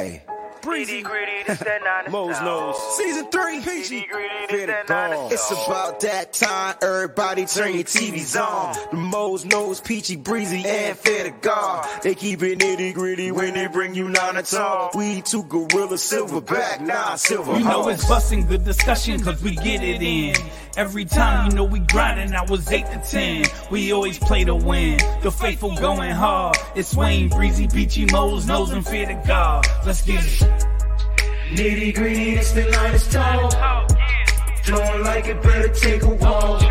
Hey. Breezy, Mo's nose. Season three, Peachy. It's about that time. Everybody turn your TVs on. The Mo's nose, Peachy, Breezy, and Fair to God. They keep it nitty gritty when they bring you nine at all. We two gorilla silverback, nah, silver. You know it's busting the discussion cause we get it in. Every time you know we grinding, I was 8 to 10. We always play to win. The faithful going hard. It's Wayne, Breezy, Peachy, Mo's, Nose, and Fear to God. Let's get it. Nitty gritty, it's the line is tall. Don't like it, better take a walk.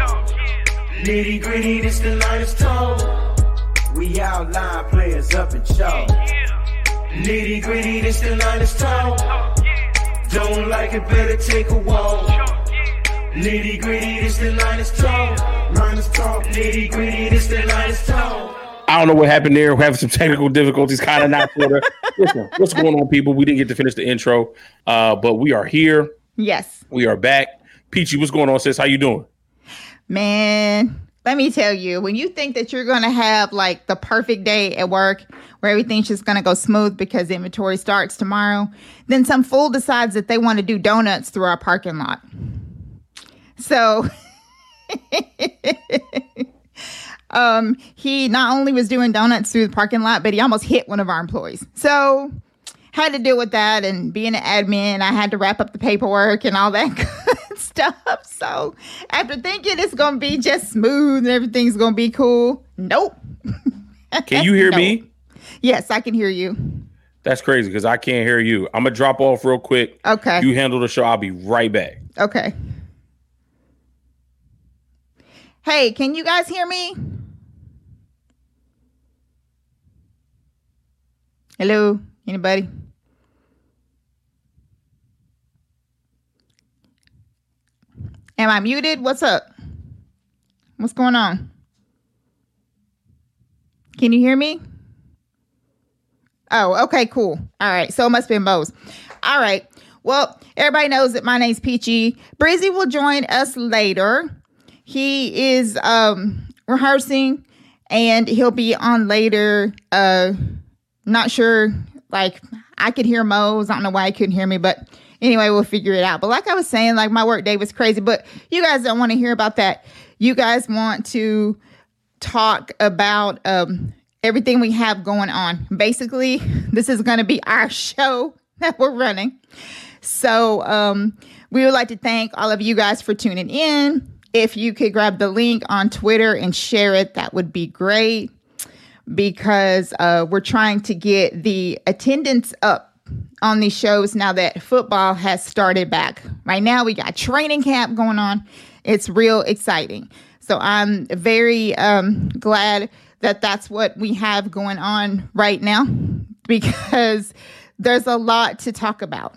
Nitty gritty, this the line is tall. We outline players up in chalk. Nitty gritty, this the line is tall. Don't like it, better take a walk. Nitty gritty, this the line is tall. Line is tall. Nitty gritty, this the line is tall. I don't know what happened there. We're having some technical difficulties, kind of not sort of. Listen, what's going on, people? We didn't get to finish the intro, uh, but we are here. Yes. We are back. Peachy, what's going on, sis? How you doing? Man, let me tell you, when you think that you're going to have like the perfect day at work where everything's just going to go smooth because inventory starts tomorrow, then some fool decides that they want to do donuts through our parking lot. So um he not only was doing donuts through the parking lot, but he almost hit one of our employees. So had to deal with that and being an admin, I had to wrap up the paperwork and all that good stuff. So after thinking it's gonna be just smooth and everything's gonna be cool, nope. Can you hear No. me? Yes, I can hear you. That's crazy because I can't hear you. I'm gonna drop off real quick. Okay. You handle the show. I'll be right back. Okay. Hey, can you guys hear me? Hello? Anybody? Am I muted? What's up? What's going on? Can you hear me? Oh, okay, cool. All right. So it must be in Bose. All right. Well, everybody knows that my name's Peachy. Breezy will join us later. He is um rehearsing and he'll be on later. Uh not sure like I could hear Mo's. I don't know why he couldn't hear me, but anyway, we'll figure it out. But like I was saying, like my work day was crazy, but you guys don't want to hear about that. You guys want to talk about um, everything we have going on. Basically, this is going to be our show that we're running. So um, we would like to thank all of you guys for tuning in. If you could grab the link on Twitter and share it, that would be great because uh, we're trying to get the attendance up on these shows now that football has started back. Right now, we got training camp going on. It's real exciting. So I'm very um, glad that that's what we have going on right now because there's a lot to talk about,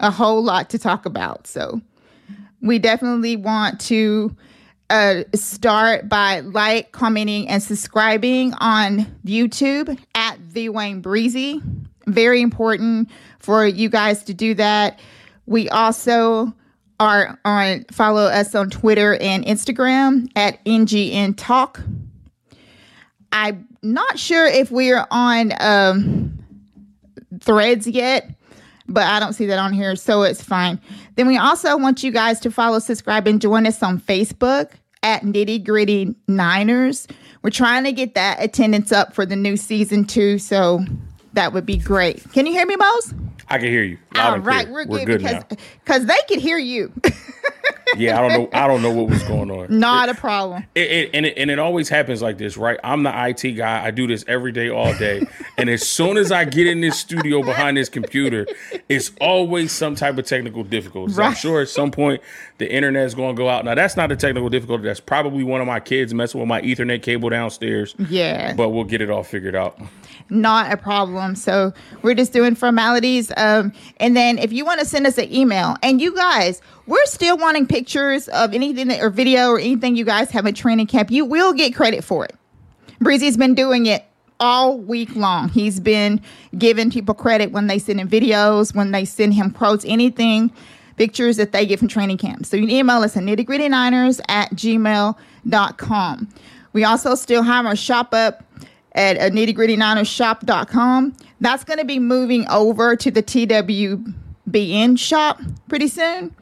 a whole lot to talk about. So we definitely want to uh, start by like, commenting, and subscribing on YouTube at the Wayne Breezy. Very important for you guys to do that. We also are on follow us on Twitter and Instagram at NGN Talk. I'm not sure if we're on um, threads yet, but I don't see that on here, so it's fine. Then we also want you guys to follow, subscribe, and join us on Facebook at Nitty Gritty Niners. We're trying to get that attendance up for the new season too, so that would be great. Can you hear me, Mose? I can hear you. All right, we're, We're good, because because they could hear you. Yeah, I don't know. I don't know what was going on. Not a problem. It, it, and it, and it always happens like this, right? I'm the IT guy. I do this every day, all day. and as soon as I get in this studio behind this computer, it's always some type of technical difficulty. So I'm sure at some point the internet is going to go out. Now that's not a technical difficulty. That's probably one of my kids messing with my Ethernet cable downstairs. Yeah. But we'll get it all figured out. not a problem. So we're just doing formalities. Um, and then if you want to send us an email, and you guys, we're still wanting pictures of anything that, or video or anything you guys have at training camp. You will get credit for it. Breezy's been doing it all week long. He's been giving people credit when they send him videos, when they send him quotes, anything, pictures that they get from training camp. So you can email us at nitty-gritty-niners at gmail.com. We also still have our shop up at uh, nittygrittyninershop.com. That's going to be moving over to the TWBN shop pretty soon.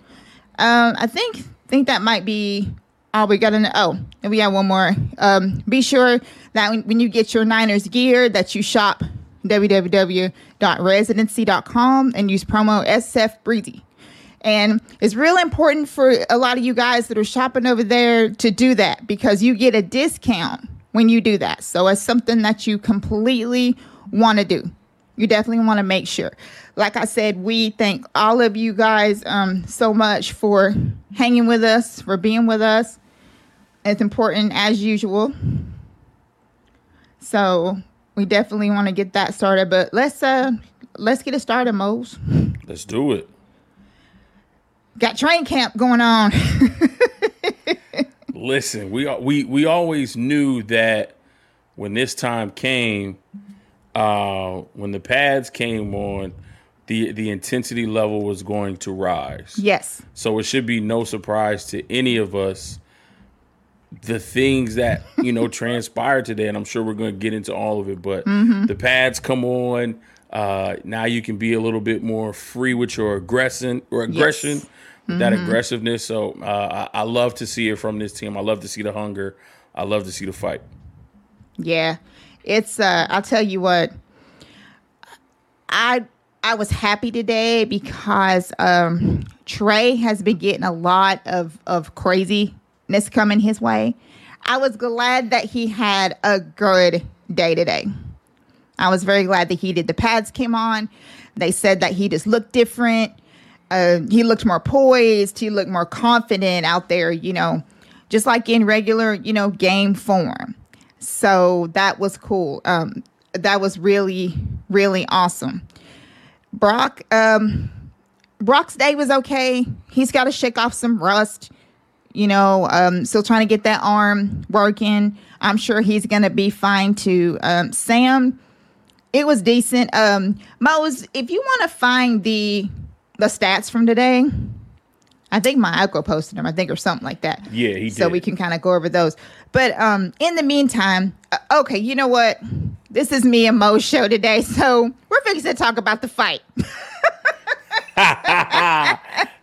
Um, I think think that might be all we got to. Oh, and we have one more. Um, be sure that when, when you get your Niners gear, that you shop www.residency.com and use promo SF Breezy. And it's real important for a lot of you guys that are shopping over there to do that because you get a discount when you do that. So it's something that you completely want to do. You definitely want to make sure. Like I said, we thank all of you guys um, so much for hanging with us, for being with us. It's important as usual. So we definitely want to get that started. But let's uh let's get it started, Mose. Let's do it. Got train camp going on. Listen, we we we always knew that when this time came, uh, when the pads came on, the the intensity level was going to rise. yes. So it should be no surprise to any of us the things that you know transpired today, and I'm sure we're going to get into all of it. But the pads come on. Uh, now you can be a little bit more free with your aggression or aggression, with that aggressiveness. So uh, I, I love to see it from this team. I love to see the hunger. I love to see the fight. Yeah. It's uh I'll tell you what. I I was happy today because um Trey has been getting a lot of of craziness coming his way. I was glad that he had a good day today. I was very glad that he did. The pads came on. They said that he just looked different. Uh, he looked more poised. He looked more confident out there, you know, just like in regular, you know, game form. So that was cool. Um, that was really, really awesome. Brock, um, Brock's day was okay. He's got to shake off some rust. You know, um, still trying to get that arm working. I'm sure he's gonna be fine too. Um, Sam, it was decent. Um, Mose, if you want to find the the stats from today, I think my uncle posted them. I think or something like that. Yeah, he So did. we can kind of go over those. But um, in the meantime, uh, okay, you know what? This is me and Mo's show today, so we're fixing to talk about the fight.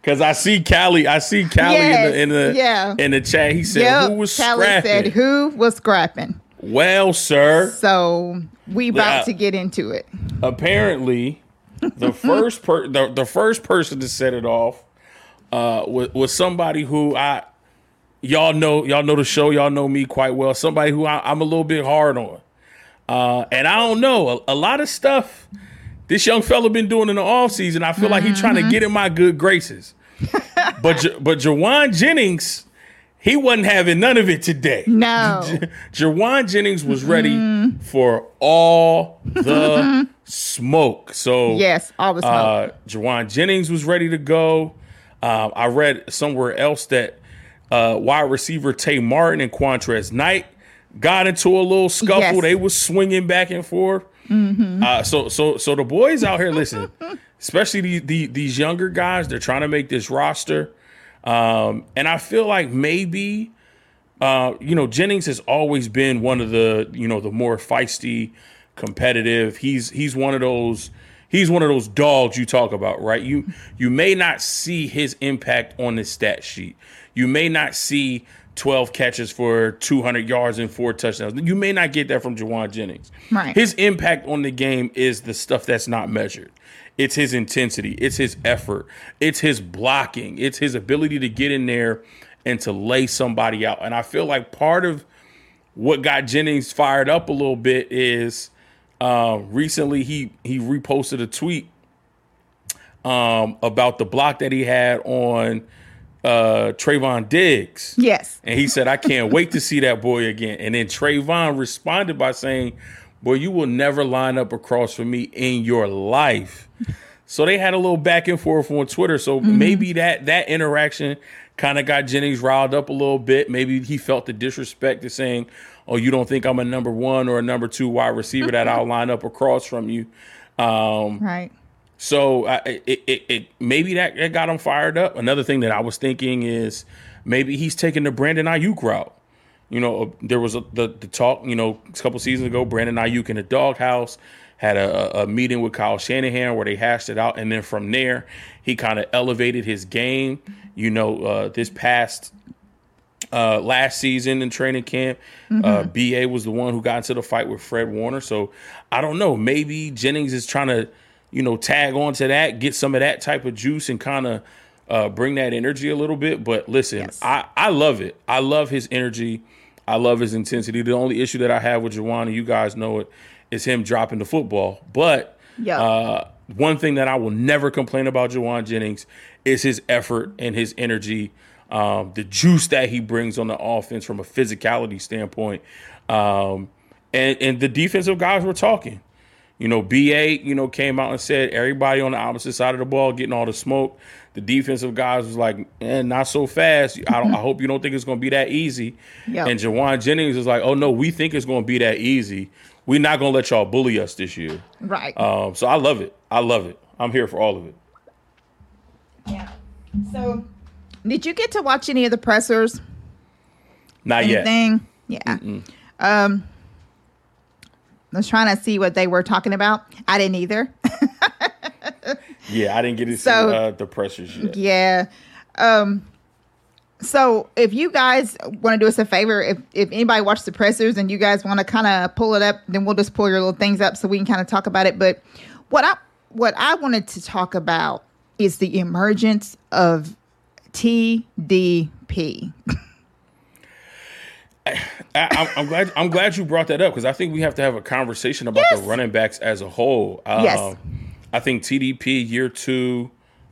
Because I see Callie, I see Callie Yes, in the in the yeah. in the chat. He said, Yep, "Who was Kelly scrapping?" said who was scrapping. well, sir, So we about Yeah. to get into it. apparently the first per the, the first person to set it off uh was, was somebody who I y'all know y'all know the show. Y'all know me quite well. Somebody who I, I'm a little bit hard on. Uh and I don't know. A, a lot of stuff this young fella been doing in the off season I feel like he's trying to get in my good graces. But but Jauan Jennings he wasn't having none of it today. No. Jauan Jennings was ready for all the smoke. So Yes, all the smoke. uh, Jauan Jennings was ready to go. Um, I read somewhere else that uh, wide receiver Tay Martin and Qwuantrezz Knight got into a little scuffle. Yes. They was swinging back and forth. Uh, so so so the boys out here, listen, especially the, the, these younger guys, they're trying to make this roster. Um, and I feel like maybe uh, you know, Jennings has always been one of the, you know, the more feisty, competitive. He's he's one of those he's one of those dogs you talk about, right? You you may not see his impact on the stat sheet. You may not see 12 catches for 200 yards and four touchdowns. You may not get that from Jauan Jennings. Right. His impact on the game is the stuff that's not measured. It's his intensity, it's his effort, it's his blocking, it's his ability to get in there and to lay somebody out. And I feel like part of what got Jennings fired up a little bit is uh, recently he he reposted a tweet um, about the block that he had on uh, Trevon Diggs. yes. And he said, I can't wait to see that boy again. And then Trayvon responded by saying, Boy, you will never line up across from me in your life. So they had a little back and forth on Twitter. So maybe that that interaction kind of got Jennings riled up a little bit. Maybe he felt the disrespect of saying, Oh, you don't think I'm a number one or a number two wide receiver that I'll line up across from you. Um, Right. So I, it, it, it maybe that, that got him fired up. Another thing that I was thinking is maybe he's taking the Brandon Aiyuk route. You know, uh, there was a, the the talk. You know, a couple seasons ago, Brandon Aiyuk in the doghouse had a, a meeting with Kyle Shanahan where they hashed it out, and then from there, he kind of elevated his game. You know, uh, this past uh, last season in training camp. Uh, BA was the one who got into the fight with Fred Warner. So I don't know. Maybe Jennings is trying to, you know, tag on to that, get some of that type of juice and kind of uh, bring that energy a little bit. But listen, Yes. I, I love it. I love his energy. I love his intensity. The only issue that I have with Jauan, and you guys know it, is him dropping the football. But Yeah. uh, one thing that I will never complain about Jauan Jennings is his effort and his energy, um, the juice that he brings on the offense from a physicality standpoint, um, and and the defensive guys were talking. You know, BA, you know, came out and said everybody on the opposite side of the ball getting all the smoke. The defensive guys was like, eh, not so fast. I don't I hope you don't think it's gonna be that easy. Yeah. And Jauan Jennings is like, oh no, we think it's gonna be that easy. We're not gonna let y'all bully us this year. Right. Um, so I love it. I love it. I'm here for all of it. yeah. So, did you get to watch any of the pressers? Not yet. Anything? Yeah. Um, I was trying to see what they were talking about. I didn't either. Yeah, I didn't get to So- see uh, the pressures yet. yeah. Um, so if you guys want to do us a favor, if if anybody watched the pressers and you guys want to kind of pull it up, then we'll just pull your little things up so we can kind of talk about it. But what I what I wanted to talk about is the emergence of TDP. I, I'm, I'm glad. I'm glad you brought that up because I think we have to have a conversation about Yes. the running backs as a whole. Um, Yes. I think TDP year two,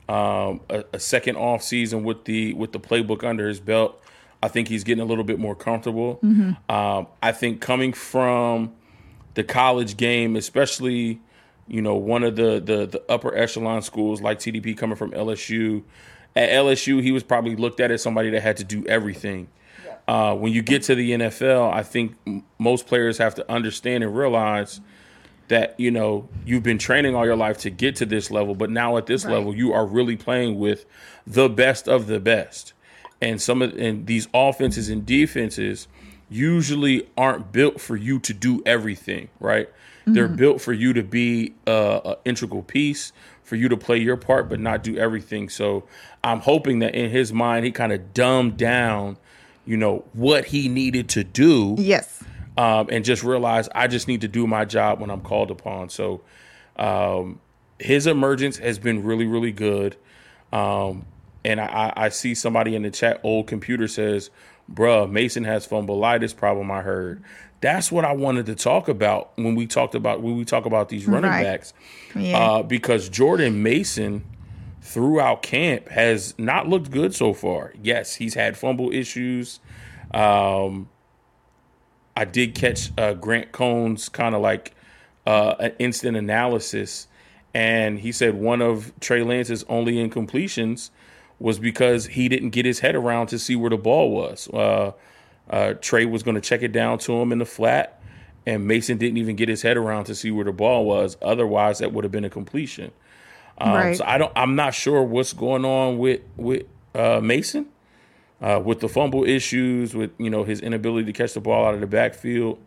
um, a, a second off season with the with the playbook under his belt. I think he's getting a little bit more comfortable. Um, I think coming from the college game, especially you know one of the, the the upper echelon schools like TDP coming from LSU. At LSU, he was probably looked at as somebody that had to do everything. Uh, when you get to the NFL, I think m- most players have to understand and realize that you know you've been training all your life to get to this level, but now at this Right. level, you are really playing with the best of the best. And some of and these offenses and defenses usually aren't built for you to do everything, right? They're built for you to be a, a integral piece, for you to play your part, but not do everything. So I'm hoping that in his mind, he kind of dumbed down, you know, what he needed to do yes. um, and just realize I just need to do my job when I'm called upon. So um, his emergence has been really, really good. Um, and I, I see somebody in the chat, old computer says, bruh, Mason has fumbleitis problem, I heard. That's what I wanted to talk about when we talked about when we talk about these running Right. backs. Yeah. Uh, because Jordan Mason throughout camp has not looked good so far. Yes, he's had fumble issues. Um, I did catch uh, Grant Cohn's kind of like uh, an instant analysis, and he said one of Trey Lance's only incompletions was because he didn't get his head around to see where the ball was. Uh, uh, Trey was going to check it down to him in the flat, and Mason didn't even get his head around to see where the ball was. Otherwise, that would have been a completion. Um, Right. So I don't. I'm not sure what's going on with with uh, Mason, uh, with the fumble issues, with you know his inability to catch the ball out of the backfield,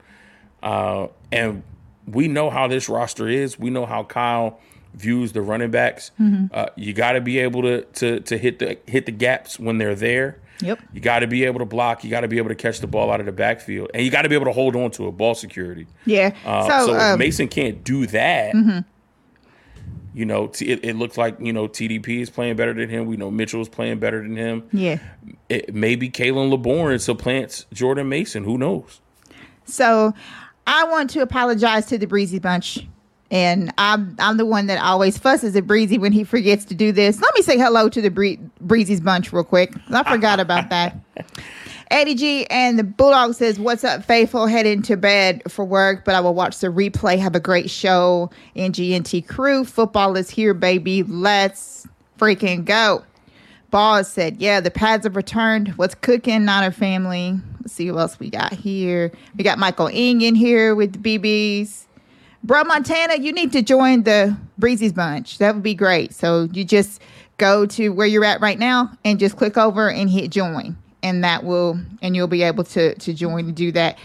uh, and we know how this roster is. We know how Kyle views the running backs. Uh, you got to be able to to to hit the hit the gaps when they're there. Yep. You got to be able to block. You got to be able to catch the ball out of the backfield, and you got to be able to hold on to a ball security. Yeah. Uh, so, so um, mm-hmm. Mason can't do that, you know, t- it, it looks like you know TDP is playing better than him. We know Mitchell is playing better than him. yeah. It, maybe Khalan Laborn supplants Jordan Mason. Who knows? So I want to apologize to the Breezy Bunch. And I'm I'm the one that always fusses at Breezy when he forgets to do this. Let me say hello to the Bree- Breezy's bunch real quick. I forgot about that. Eddie G and the Bulldog says, What's up, faithful? Heading to bed for work, but I will watch the replay. Have a great show. NGNT crew. Football is here, baby. Let's freaking go. Boss said, Yeah, the pads have returned. What's cooking? Not a family. Let's see who else we got here. We got Michael Ing in here with the BBs. Bro, Montana, you need to join the Breezy's Bunch. That would be great. So you just go to where you're at right now and just click over and hit join. And that will and you'll be able to to join and do that.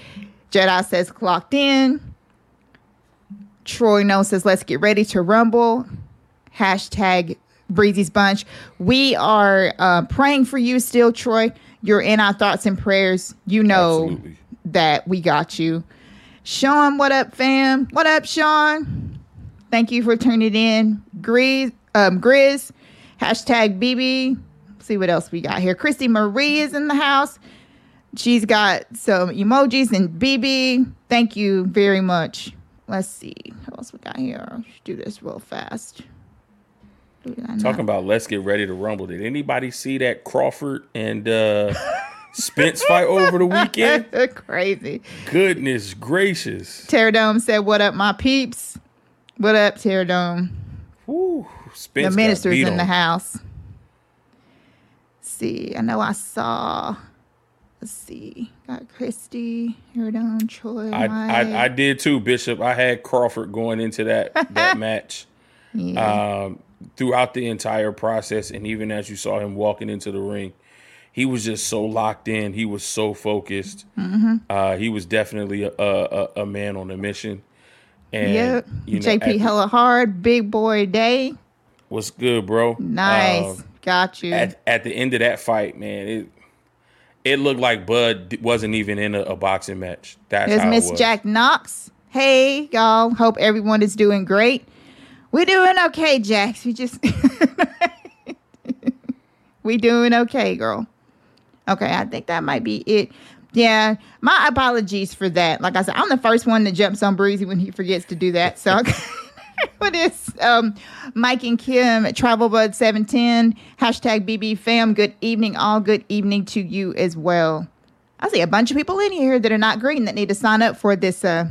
Jedi says clocked in. Troy No says let's get ready to rumble. Hashtag Breezy's Bunch. We are uh, praying for you still, Troy. You're in our thoughts and prayers. You know Absolutely. that we got you. Sean, what up, fam? What up, Sean? Thank you for tuning in. Grizz, um, Grizz, hashtag BB. See what else we got here. Christy Marie is in the house. She's got some emojis and BB. Thank you very much. Let's see. What else we got here? Let's do this real fast. Do I not- Talking about let's get ready to rumble. Did anybody see that Crawford and uh, Spence fight over the weekend? Crazy. Goodness gracious. Terradome said, What up, my peeps? What up, Terradome? Woo. The Spence got minister's in the house. See, I know I saw. Let's see, got Christy, Terradome, Troy. I, I I did too, Bishop. I had Crawford going into that that match Yeah. um, throughout the entire process, and even as you saw him walking into the ring, he was just so locked in. He was so focused. Mm-hmm. Uh, he was definitely a, a, a man on a mission. And yep. you know, JP hella hard, big boy day. what's good, bro? Nice. Um, got you. at at the end of that fight, man, it it looked like Bud wasn't even in a, a boxing match. That's There's how Miss. Jack Knox. Hey, y'all. Hope everyone is doing great. We're doing okay, Jax. We just we doing okay, girl. Okay, I think that might be it. Yeah, my apologies for that. Like I said, I'm the first one that jumps on Breezy when he forgets to do that. So what is um Mike and Kim at Travelbud 710 hashtag BB fam. Good evening, all good evening to you as well. I see a bunch of people in here that are not green that need to sign up for this uh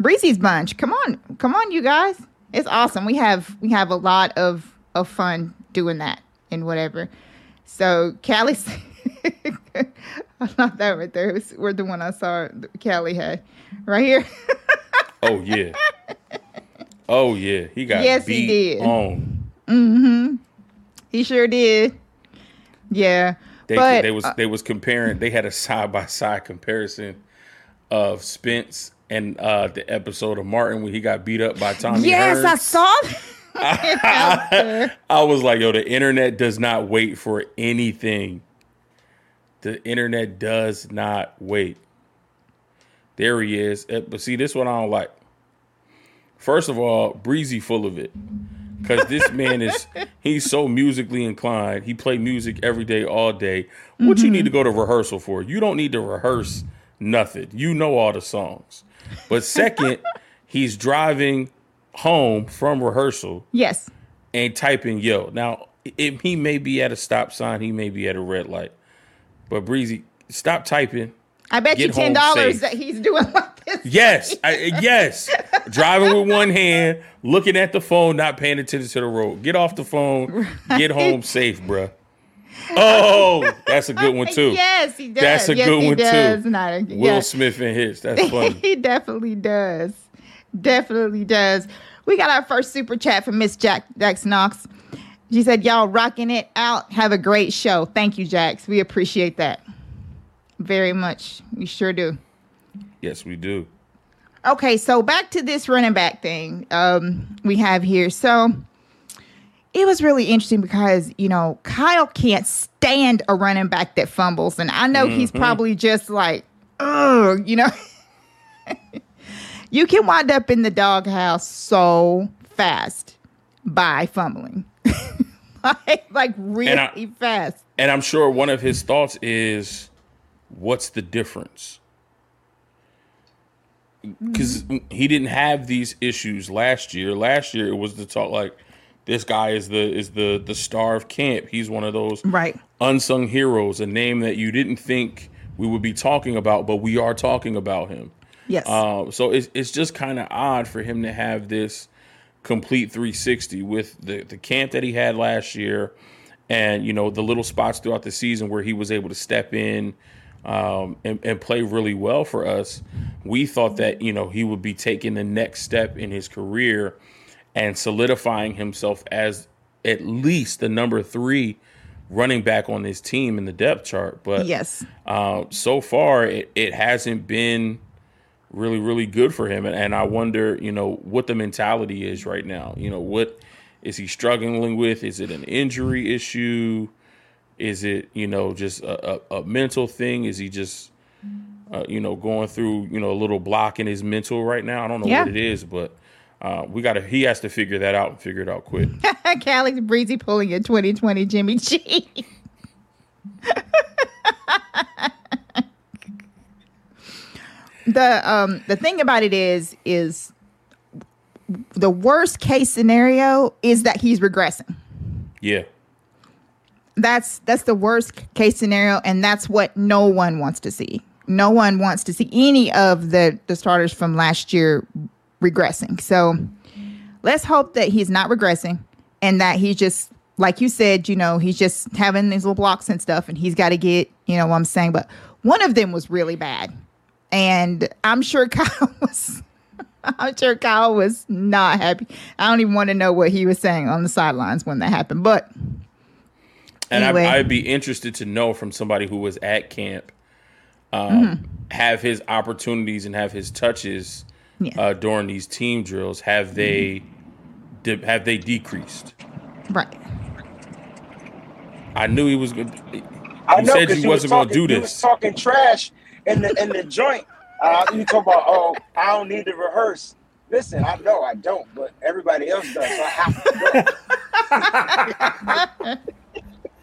Breezy's bunch. Come on, come on, you guys. It's awesome. We have we have a lot of of fun doing that and whatever. So Callie, I love that right there. It was, we're the one I saw Callie had right here. Oh yeah. Oh yeah. He got Yes, he did. on. Mm-hmm. He sure did. Yeah, They but they was uh, they was comparing. They had a side by side comparison of Spence and uh, the episode of Martin when he got beat up by Tommy. yes, I saw. I was like, yo, the internet does not wait for anything. The internet does not wait. There he is. Eh, But see, this one I don't like. First of all, Breezy full of it. Cause this man is he's so musically inclined. He play music every day, all day. What you need mm-hmm. to go to rehearsal for? You don't need to rehearse nothing. You know all the songs. But second, he's driving home from rehearsal yes, and typing yo. Now, it, he may be at a stop sign, he may be at a red light. But Breezy, stop typing. I bet you ten dollars that he's doing like this. Yes, I, yes. Driving with one hand, looking at the phone, not paying attention to the road. Get off the phone. Get home safe, bruh. Oh, that's a good one too. Yes, he does. That's a yes, good one does. too. Not a, Will. Smith and hits. That's funny. he definitely does. Definitely does. We got our first super chat from Miss Jack Jax Knox. She said, Y'all rocking it out. Have a great show. Thank you, Jax. We appreciate that very much. We sure do. yes, we do. Okay, so back to this running back thing um, we have here. So it was really interesting because, you know, Kyle can't stand a running back that fumbles. And I know he's probably just like, oh, you know, you can wind up in the doghouse so fast by fumbling. like, like really And I- fast. And I'm sure one of his thoughts is, what's the difference? Because he didn't have these issues last year. Last year it was the talk like this guy is the is the the star of camp. He's one of those Right. unsung heroes, a name that you didn't think we would be talking about, but we are talking about him. Yes. Um, so it's it's just kind of odd for him to have this complete 360 with the the camp that he had last year, and you know the little spots throughout the season where he was able to step in um, and, and play really well for us. We thought that you know he would be taking the next step in his career and solidifying himself as at least the number three running back on his team in the depth chart. But yes, uh, so far it, it hasn't been really really good for him, and, and I wonder, you know, what the mentality is right now. You know, what is he struggling with? Is it an injury issue? Is it you know just a, a, a mental thing? Is he just uh, you know going through you know a little block in his mental right now? I don't know Yeah. what it is, but uh, we got to he has to figure that out and figure it out quick. Callie Breezy pulling your 2020 Jimmy G. the um the thing about it is is the worst case scenario is that he's regressing. yeah, That's that's the worst case scenario, and that's what no one wants to see. No one wants to see any of the the starters from last year regressing. So let's hope that he's not regressing and that he's just like you said, you know, he's just having these little blocks and stuff, and he's got to get, you know, what I'm saying. But one of them was really bad, and I'm sure Kyle was. I'm sure Kyle was not happy. I don't even want to know what he was saying on the sidelines when that happened, but and Anyway. I, I'd be interested to know from somebody who was at camp, um, Mm-hmm. have his opportunities and have his touches Yeah. uh, during these team drills. Have they de- have they decreased? right. I knew he was good. I You know said 'cause you was wasn't gonna talking- do you was this. talking trash in the in the joint. Uh, you talk about oh I don't need to rehearse. Listen, I know I don't, but everybody else does. So I have to.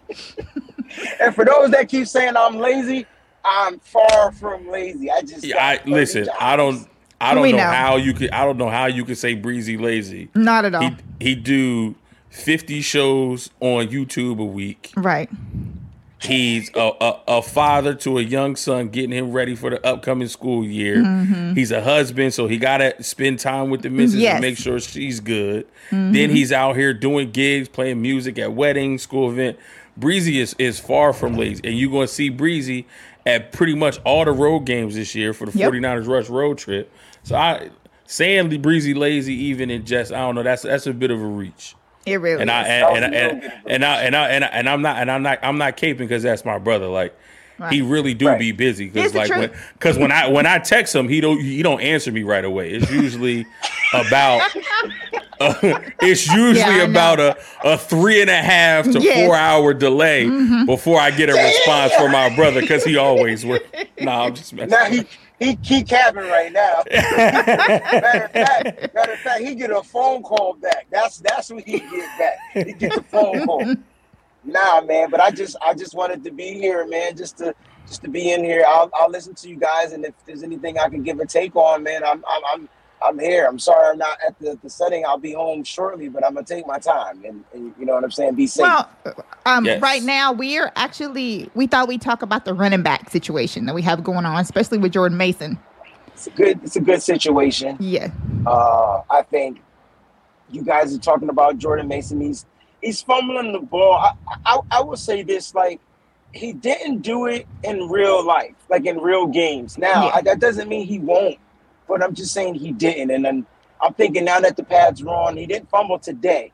do it. and for those that keep saying I'm lazy, I'm far from lazy. I just Yeah, I got 30 listen. I don't. I don't We know, know. how you could. I don't know how you could say breezy lazy. Not at all. He he do fifty shows on YouTube a week. right. He's a, a, a father to a young son, getting him ready for the upcoming school year. Mm-hmm. He's a husband, so he got to spend time with the missus Yes. and make sure she's good. Mm-hmm. Then he's out here doing gigs, playing music at weddings, school event. Breezy is, is far from lazy, and you're going to see Breezy at pretty much all the road games this year for the Yep. 49ers Rush road trip. So I saying Breezy lazy, even in just I don't know, that's that's a bit of a reach It really and I and, and, and, you and, I and I and I and I'm not and I'm not I'm not caping because that's my brother. Like he really do Right. be busy because like when because when I when I text him he don't he don't answer me right away. It's usually about uh, it's usually Yeah, I know. about a, a three and a half to Yes. Mm-hmm. four hour delay before I get a response from my brother because he always work. Nah, I'm just messing. Now he he he capping right now. matter of fact, matter of fact, he get a phone call back. That's that's what he get back. He get the phone call. Nah, man. But I just I just wanted to be here, man. Just to just to be in here. I'll I'll listen to you guys, and if there's anything I can give a take on, man, I'm I'm I'm, I'm here. I'm sorry I'm not at the, the setting. I'll be home shortly, but I'm gonna take my time, and, and you know what I'm saying. Be safe. Well, um, Yes. right now we're actually we thought we'd talk about the running back situation that we have going on, especially with Jordan Mason. it's a good it's a good situation. Yeah, Uh, I think you guys are talking about Jordan Mason. He's he's fumbling the ball. I, I I will say this: like he didn't do it in real life, like in real games. Now Yeah. I, that doesn't mean he won't, but I'm just saying he didn't. And then I'm thinking now that the pads are on, he didn't fumble today.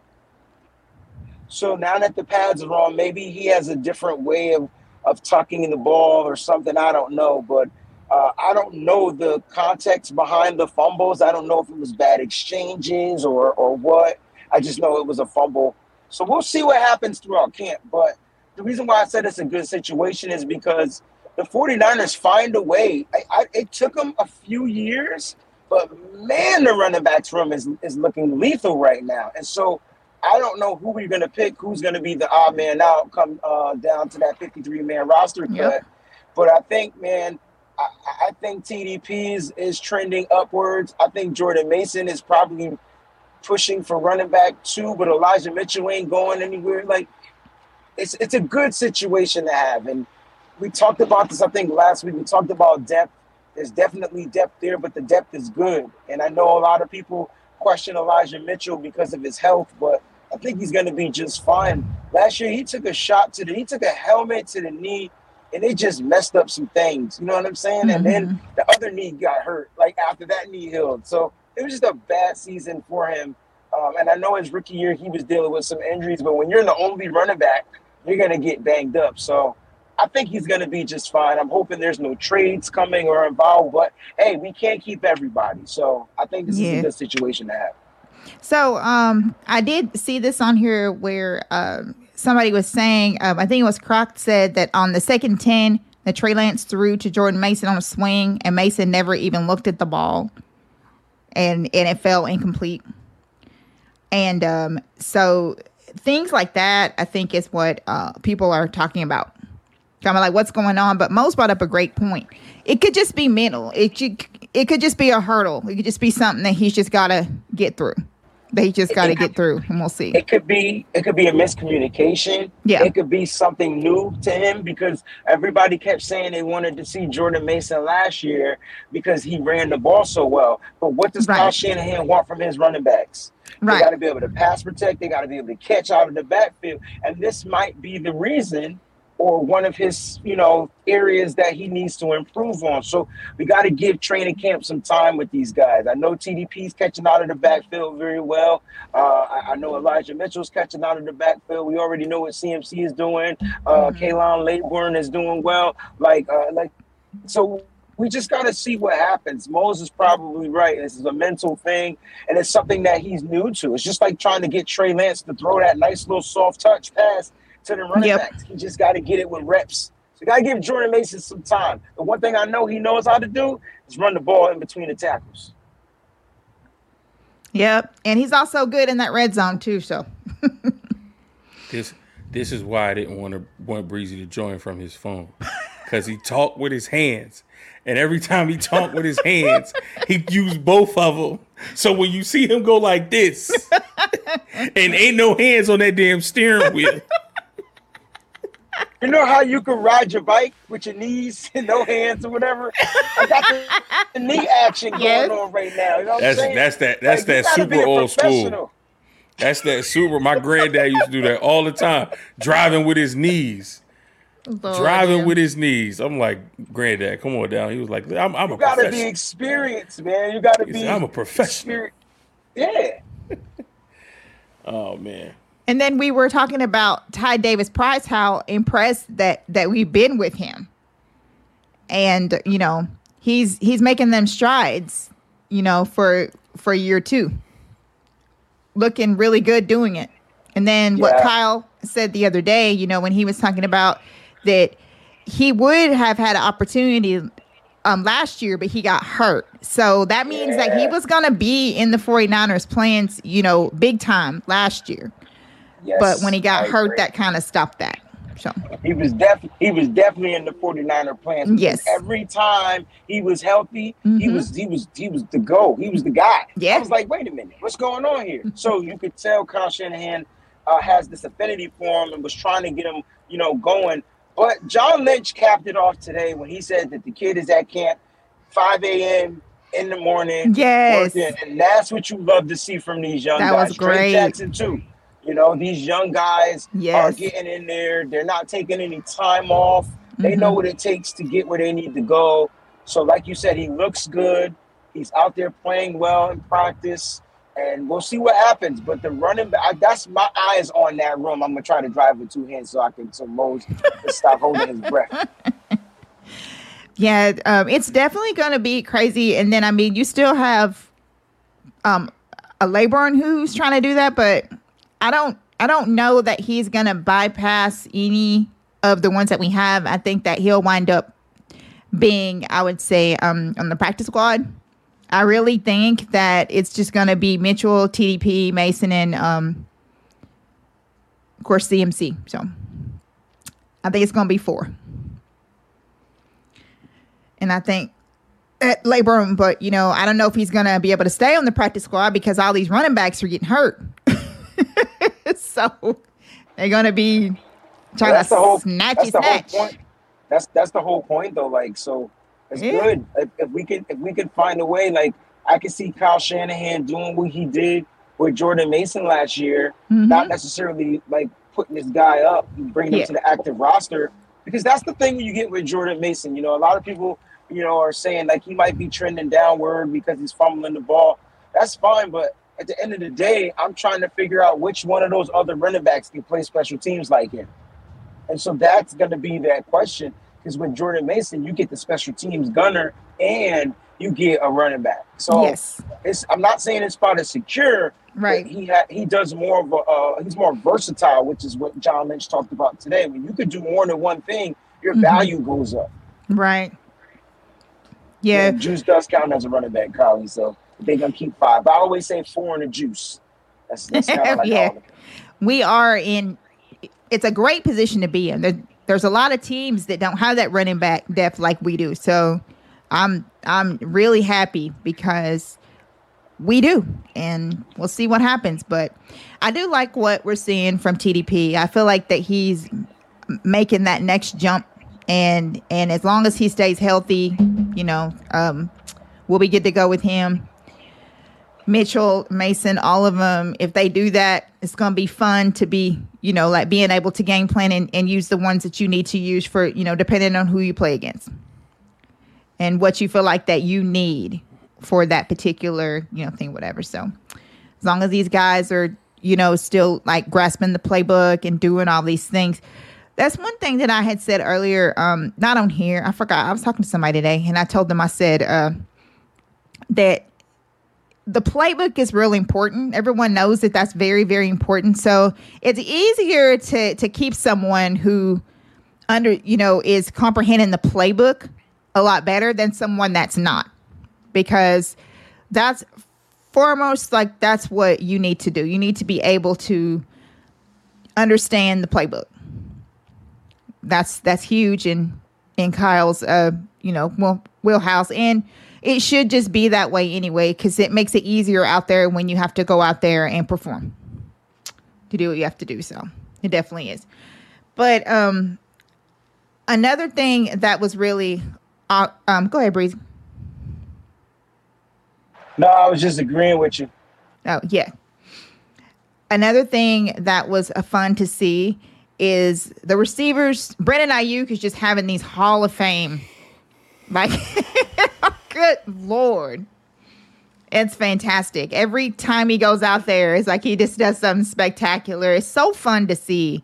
So now that the pads are on, maybe he has a different way of of tucking in the ball or something. I don't know, but uh, I don't know the context behind the fumbles. I don't know if it was bad exchanges or or what. I just know it was a fumble. So we'll see what happens throughout camp. But the reason why I said it's a good situation is because the 49ers find a way. I, I, it took them a few years, but man, the running backs room is, is looking lethal right now. And so I don't know who we're going to pick, who's going to be the odd man out, come uh, down to that 53 man roster cut. Yep. But I think, man, I, I think TDP is, is trending upwards. I think Jordan Mason is probably pushing for running back too, but Elijah Mitchell ain't going anywhere. Like it's it's a good situation to have. And we talked about this, I think, last week. We talked about depth. There's definitely depth there, but the depth is good. And I know a lot of people question Elijah Mitchell because of his health, but I think he's going to be just fine. Last year, he took a shot to the, he took a helmet to the knee, and it just messed up some things. You know what I'm saying? And then mm-hmm. the other knee got hurt, like after that knee healed. So it was just a bad season for him. Um, and I know his rookie year, he was dealing with some injuries, but when you're the only running back you're gonna get banged up. So I think he's gonna be just fine. I'm hoping there's no trades coming or involved, but hey, we can't keep everybody. So I think this Yeah. is a good situation to have. So um, I did see this on here where um, somebody was saying, um, I think it was Croc said that on the second 10, the Trey Lance threw to Jordan Mason on a swing, and Mason never even looked at the ball, and and it fell incomplete. And um, so things like that, I think, is what uh, people are talking about. Kind of like what's going on. But Mose brought up a great point. It could just be mental. It it could just be a hurdle. It could just be something that he's just got to get through. He just got to get through, and we'll see. It could be it could be a miscommunication. Yeah. It could be something new to him because everybody kept saying they wanted to see Jordan Mason last year because he ran the ball so well. But what does Kyle Right. Shanahan want from his running backs? Right. They got to be able to pass protect. They got to be able to catch out of the backfield. And this might be the reason or one of his, you know, areas that he needs to improve on. So we got to give training camp some time with these guys. I know TDP's catching out of the backfield very well. Uh, I, I know Elijah Mitchell's catching out of the backfield. We already know what CMC is doing. Uh, Khalan Laborn is doing well. Like, uh, like, so we just got to see what happens. Moses is probably right. This is a mental thing, and it's something that he's new to. It's just like trying to get Trey Lance to throw that nice little soft touch pass to the running Yep. backs. He just got to get it with reps. So you got to give Jordan Mason some time. The one thing I know he knows how to do is run the ball in between the tackles. Yep. And he's also good in that red zone too. So This this is why I didn't want to want Breezy to join from his phone because he talked with his hands, and every time he talked with his hands, he used both of them. So when you see him go like this, and ain't no hands on that damn steering wheel, You know how you can ride your bike with your knees and no hands or whatever? I got the, the knee action going Yes. on right now. You know what That's- I'm saying? that's that- that's you that super old school. that's that super. My granddad used to do that all the time, driving with his knees, driving with his knees. I'm like, granddad, come on down. He was like, I'm, I'm a You gotta be experienced, man. You gotta He be. said, I'm a professional. exper- Yeah. Oh man. And then we were talking about Ty Davis Price, how impressed that that we've been with him. And, you know, he's he's making them strides, you know, for for year two. Looking really good doing it. And then what Kyle said the other day, you know, when he was talking about that he would have had an opportunity um last year, but he got hurt. So that means that he was gonna be in the 49ers plans, you know, big time last year. Yes, But when he got I hurt, agree. that kind of stopped that. So he was def he was definitely in the 49er plans. Yes. Every time he was healthy, he Mhm. was he was he was the go. He was the guy. Yeah. I was like, wait a minute, what's going on here? So you could tell Kyle Shanahan uh, has this affinity for him and was trying to get him, you know, going. But John Lynch capped it off today when he said that the kid is at camp 5 a.m. in the morning. Yes. working, and that's what you love to see from these young That guys. was Trey great. Jackson too. You know, these young guys are getting in there. They're not taking any time off. They Mhm. know what it takes to get where they need to go. So, like you said, he looks good. He's out there playing well in practice, and we'll see what happens. But the running back, that's my eyes on that room. I'm gonna try to drive with two hands so I can so Mose can stop holding his breath. Yeah, um, it's definitely going to be crazy. And then, I mean, you still have um, a Laborn who's trying to do that, but I don't, I don't know that he's to bypass any of the ones that we have. I think that he'll wind up being, I would say, um, on the practice squad. I really think that it's just to be Mitchell, TDP, Mason, and um, of course CMC. So I think it's to be four. And I think at Labrum, but you know, I don't know if he's gonna be able to stay on the practice squad because all these running backs are getting hurt. so they're gonna be trying that's to the whole snatch that's you the snatch. whole point. That's that's the whole point though. Like so, it's Yeah. good if, if we can if we can find a way. Like I can see Kyle Shanahan doing what he did with Jordan Mason last year, Mhm. not necessarily like putting this guy up and bringing Yeah. him to the active roster. Because that's the thing you get with Jordan Mason. You know, a lot of people, you know, are saying like he might be trending downward because he's fumbling the ball. That's fine, but at the end of the day, I'm trying to figure out which one of those other running backs can play special teams like him. And so that's going to be that question because with Jordan Mason, you get the special teams gunner and you get a running back. So Yes. it's I'm not saying his spot is secure. Right. He ha- he does more of a uh, he's more versatile, which is what John Lynch talked about today. When you could do more than one thing, your Mhm. value goes up. Right. Yeah. And Juice does count as a running back, Carly. So they're gonna keep five. But I always say four in the juice. That's, that's kind of like Yeah. we are in it's a great position to be in there, there's a lot of teams that don't have that running back depth like we do so i'm i'm really happy because we do and we'll see what happens but i do like what we're seeing from tdp i feel like that he's making that next jump and and as long as he stays healthy you know um we'll be good to go with him Mitchell, Mason, all of them, if they do that, it's going to be fun to be, you know, like being able to game plan and, and use the ones that you need to use for, you know, depending on who you play against and what you feel like that you need for that particular, you know, thing, whatever. So as long as these guys are, you know, still like grasping the playbook and doing all these things. That's one thing that I had said earlier, um, not on here. I forgot. I was talking to somebody today and I told them, I said, uh, that the playbook is really important. Everyone knows that that's very, very important. So it's easier to to keep someone who under you know is comprehending the playbook a lot better than someone that's not, because that's foremost like that's what you need to do. You need to be able to understand the playbook. That's that's huge in in Kyle's uh you know well wheelhouse and it should just be that way anyway because it makes it easier out there when you have to go out there and perform to do what you have to do so it definitely is but um another thing that was really uh, um go ahead breezy No, I was just agreeing with you. Oh, yeah. Another thing that was uh, fun to see is the receivers. Brandon Aiyuk is just having these Hall of Fame. Like, good Lord. It's fantastic. Every time he goes out there, it's like he just does something spectacular. It's so fun to see,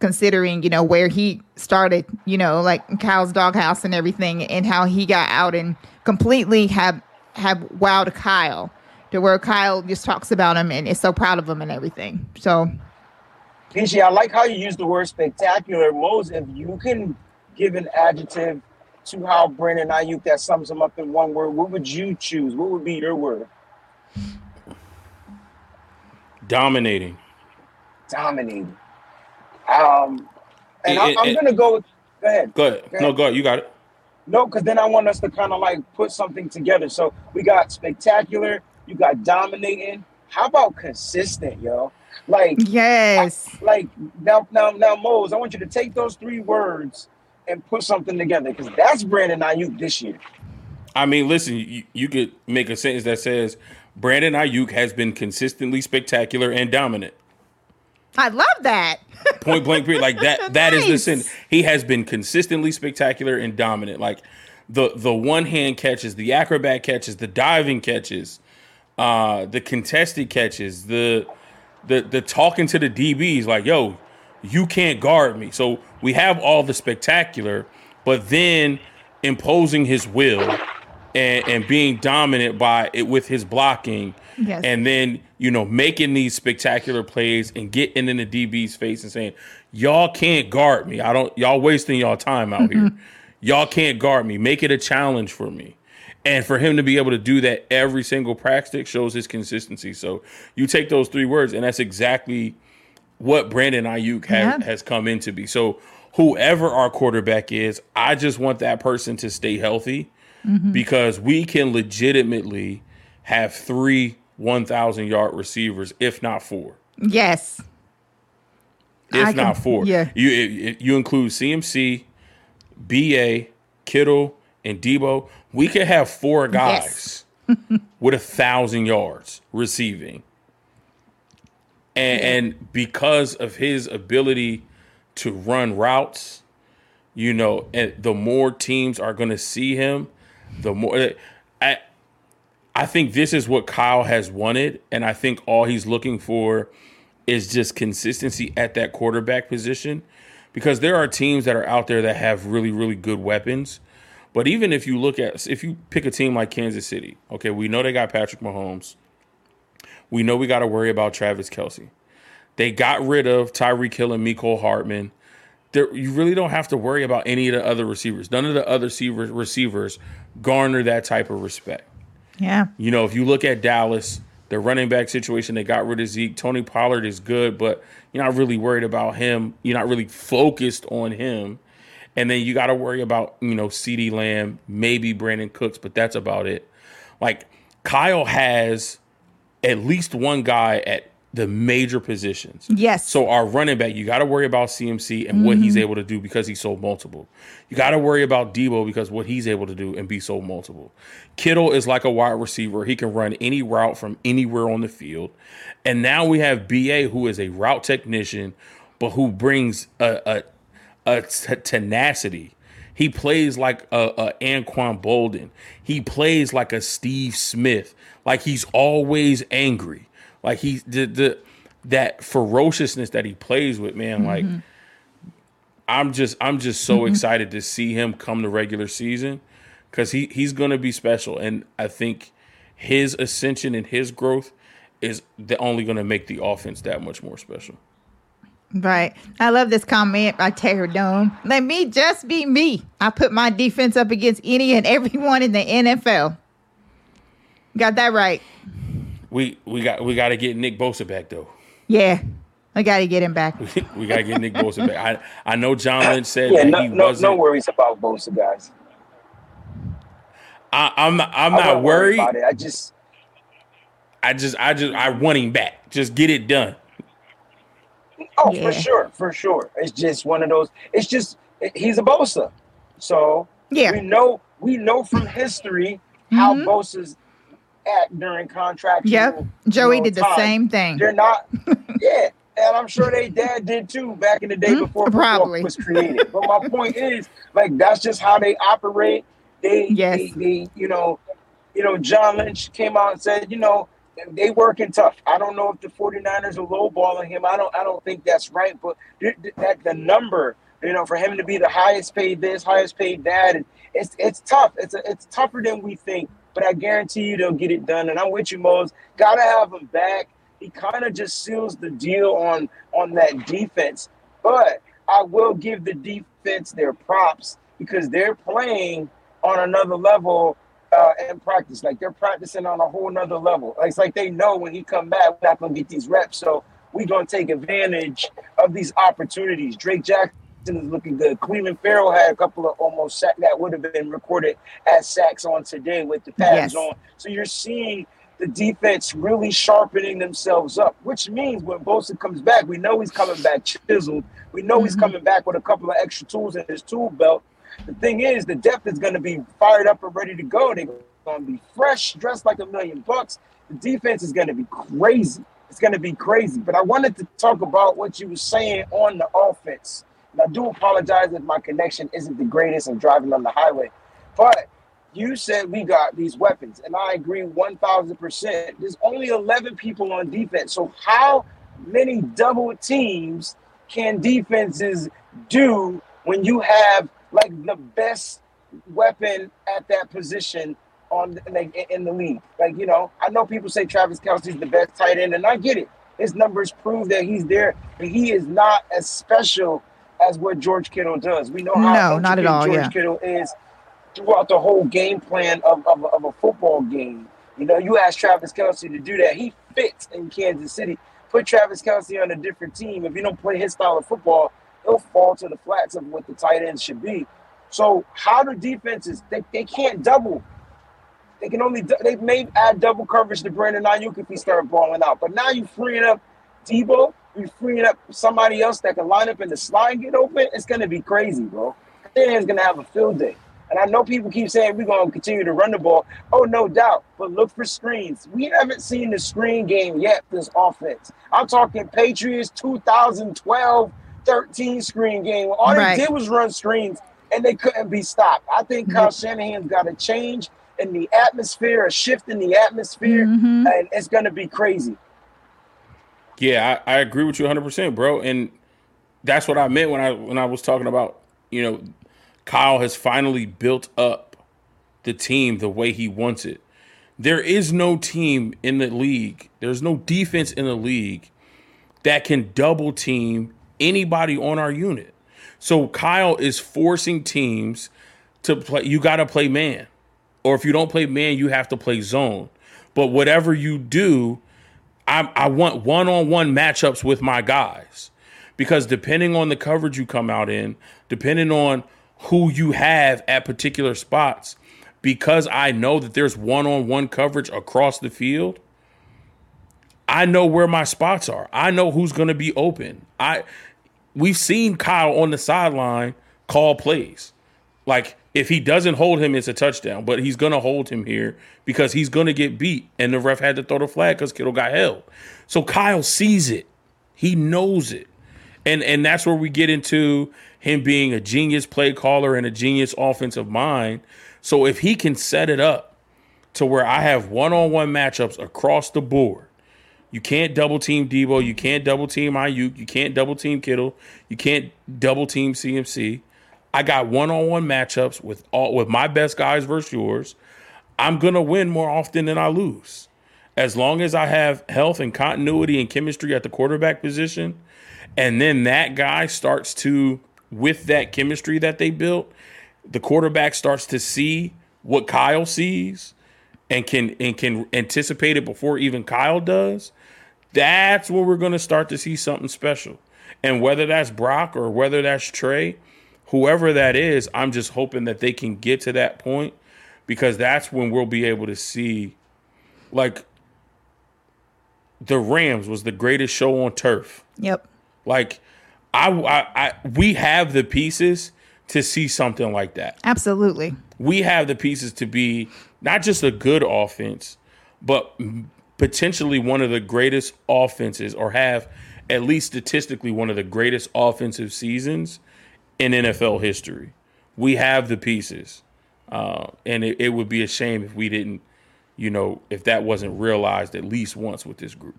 considering, you know, where he started, you know, like Kyle's doghouse and everything, and how he got out and completely have have wowed Kyle to where Kyle just talks about him and is so proud of him and everything. So Peachy, I like how you use the word spectacular. Mose, if you can give an adjective to how Brandon Aiyuk that sums him up in one word, what would you choose? What would be your word? Dominating. Dominating. Um, and It- I, it- I'm gonna go with. Go ahead. Go ahead. No, go ahead. You got it. No, because then I want us to kind of like put something together. So we got spectacular. You got dominating. How about consistent, yo? Like, yes, like now, now, now, Mose, I want you to take those three words and put something together because that's Brandon Aiyuk this year. I mean, listen, you, you could make a sentence that says Brandon Aiyuk has been consistently spectacular and dominant. I love that. Point blank period. Like that that is the Nice. sentence. He has been consistently spectacular and dominant. Like the the one hand catches, the acrobat catches, the diving catches, uh, the contested catches, the the the talking to the DBs like, yo, you can't guard me. So we have all the spectacular, but then imposing his will and, and being dominant by it with his blocking. Yes. And then, you know, making these spectacular plays and getting in the DB's face and saying, Y'all can't guard me. I don't y'all wasting y'all time out here. Mm-hmm. Y'all can't guard me. Make it a challenge for me. And for him to be able to do that every single practice shows his consistency. So you take those three words, and that's exactly what Brandon Aiyuk has, Yeah. has come in to be. So whoever our quarterback is, I just want that person to stay healthy mm-hmm. because we can legitimately have three 1,000 yard receivers, if not four. Yes. If I not can- four. yeah. You, it- you include CMC, BA, Kittle, and Debo. We could have four guys with a thousand yards receiving. And, and because of his ability to run routes, you know, and the more teams are going to see him, the more. I, I think this is what Kyle has wanted, and I think all he's looking for is just consistency at that quarterback position because there are teams that are out there that have really, really good weapons. But even if you look at, if you pick a team like Kansas City, okay, we know they got Patrick Mahomes. We know we got to worry about Travis Kelce. They got rid of Tyreek Hill and Mecole Hardman. There, you really don't have to worry about any of the other receivers. None of the other receivers garner that type of respect. Yeah. You know, if you look at Dallas, their running back situation, they got rid of Zeke. Tony Pollard is good, but you're not really worried about him. You're not really focused on him. And then you got to worry about, you know, CeeDee Lamb, maybe Brandin Cooks, but that's about it. Like Kyle has at least one guy at the major positions. Yes. So our running back, you got to worry about CMC and mm-hmm. what he's mm-hmm. able to do because he's so multiple. You got to worry about Deebo because what he's able to do and be so multiple. Kittle is like a wide receiver. He can run any route from anywhere on the field. And now we have BA who is a route technician but who brings a a, a t- tenacity. He plays like a, a Anquan Boldin. He plays like a Steve Smith. Like he's always angry. Like he the, the that ferociousness that he plays with, man. Mm-hmm. Like I'm just I'm just so mm-hmm. excited to see him come to regular season because he he's gonna be special, and I think his ascension and his growth is the only gonna make the offense that much more special. Right. I love this comment by Terror Dome. Let me just be me. I put my defense up against any and everyone in the NFL. Got that right. We we got we got to get Nick Bosa back though. Yeah, we got to get him back. we got to get Nick Bosa back. I I know John Lynch said yeah, that no, he no, wasn't. No worries about Bosa, guys. I, I'm not, I'm not worried. About it. I just I just I just I want him back. Just get it done. Oh, yeah. for sure, for sure. It's just one of those. It's just he's a Bosa, so yeah. We know we know from history mm-hmm. how Bosa's act during contract. Yep. Joey did the same thing. They're not, yeah. And I'm sure they dad did too back in the day mm-hmm. before Probably. was created. but my point is, like, that's just how they operate. They, yes. they, they, you know, you know, John Lynch came out and said, you know, they working tough. I don't know if the 49ers are lowballing him. I don't I don't think that's right, but that the number, you know, for him to be the highest paid this, highest paid that, and it's it's tough. It's a, it's tougher than we think but I guarantee you they'll get it done. And I'm with you, Mose. Gotta have him back. He kind of just seals the deal on on that defense. But I will give the defense their props because they're playing on another level uh, in practice. Like they're practicing on a whole nother level. It's like they know when he come back, we're not gonna get these reps. So we're gonna take advantage of these opportunities. Drake Jackson is looking good. Clelin Ferrell had a couple of almost sacks that would have been recorded as sacks on today with the pads yes. on. So you're seeing the defense really sharpening themselves up, which means when Bosa comes back, we know he's coming back chiseled. We know mm-hmm. he's coming back with a couple of extra tools in his tool belt. The thing is, the depth is going to be fired up and ready to go. They're going to be fresh, dressed like a million bucks. The defense is going to be crazy. It's going to be crazy. But I wanted to talk about what you were saying on the offense. And I do apologize if my connection isn't the greatest. I'm driving on the highway. But you said we got these weapons, and I agree 1000%. There's only 11 people on defense. So, how many double teams can defenses do when you have like the best weapon at that position on in the league? Like, you know, I know people say Travis Kelce's the best tight end, and I get it. His numbers prove that he's there, but he is not as special as what George Kittle does. We know how no, not at all. George yeah. Kittle is throughout the whole game plan of, of, of a football game. You know, you ask Travis Kelce to do that. He fits in Kansas City. Put Travis Kelce on a different team. If you don't play his style of football, he'll fall to the flats of what the tight ends should be. So how do defenses they, they can't double. They can only they may add double coverage to Brandon Aiyuk if he start balling out. But now you're freeing up Deebo we freeing up somebody else that can line up in the slot and get open, it's gonna be crazy, bro. Dan's gonna have a field day. And I know people keep saying we're gonna continue to run the ball. Oh, no doubt. But look for screens. We haven't seen the screen game yet, this offense. I'm talking Patriots 2012 13 screen game. All right. they did was run screens and they couldn't be stopped. I think Kyle mm-hmm. Shanahan's got a change in the atmosphere, a shift in the atmosphere, mm-hmm. and it's gonna be crazy. Yeah, I, I agree with you 100%, bro. And that's what I meant when I when I was talking about you know Kyle has finally built up the team the way he wants it. There is no team in the league. There's no defense in the league that can double team anybody on our unit. So Kyle is forcing teams to play. You got to play man, or if you don't play man, you have to play zone. But whatever you do, I, I want one on one matchups with my guys because depending on the coverage you come out in, depending on who you have at particular spots, because I know that there's one on one coverage across the field, I know where my spots are. I know who's going to be open. I we've seen Kyle on the sideline call plays. Like if he doesn't hold him, it's a touchdown. But he's gonna hold him here because he's gonna get beat, and the ref had to throw the flag because Kittle got held. So Kyle sees it, he knows it, and and that's where we get into him being a genius play caller and a genius offensive mind. So if he can set it up to where I have one-on-one matchups across the board, you can't double team Deebo, you can't double team Aiyuk, you can't double team Kittle, you can't double team CMC. I got one-on-one matchups with all with my best guys versus yours. I'm gonna win more often than I lose. As long as I have health and continuity and chemistry at the quarterback position, and then that guy starts to, with that chemistry that they built, the quarterback starts to see what Kyle sees and can and can anticipate it before even Kyle does, that's where we're to start to see something special. And whether that's Brock or whether that's Trey, whoever that is, I'm just hoping that they can get to that point because that's when we'll be able to see like the Rams was the greatest show on turf. Yep. Like I, I, I we have the pieces to see something like that. Absolutely. We have the pieces to be not just a good offense, but potentially one of the greatest offenses, or have at least statistically one of the greatest offensive seasons in NFL history. We have the pieces, uh, and it, it would be a shame if we didn't, you know, if that wasn't realized at least once with this group.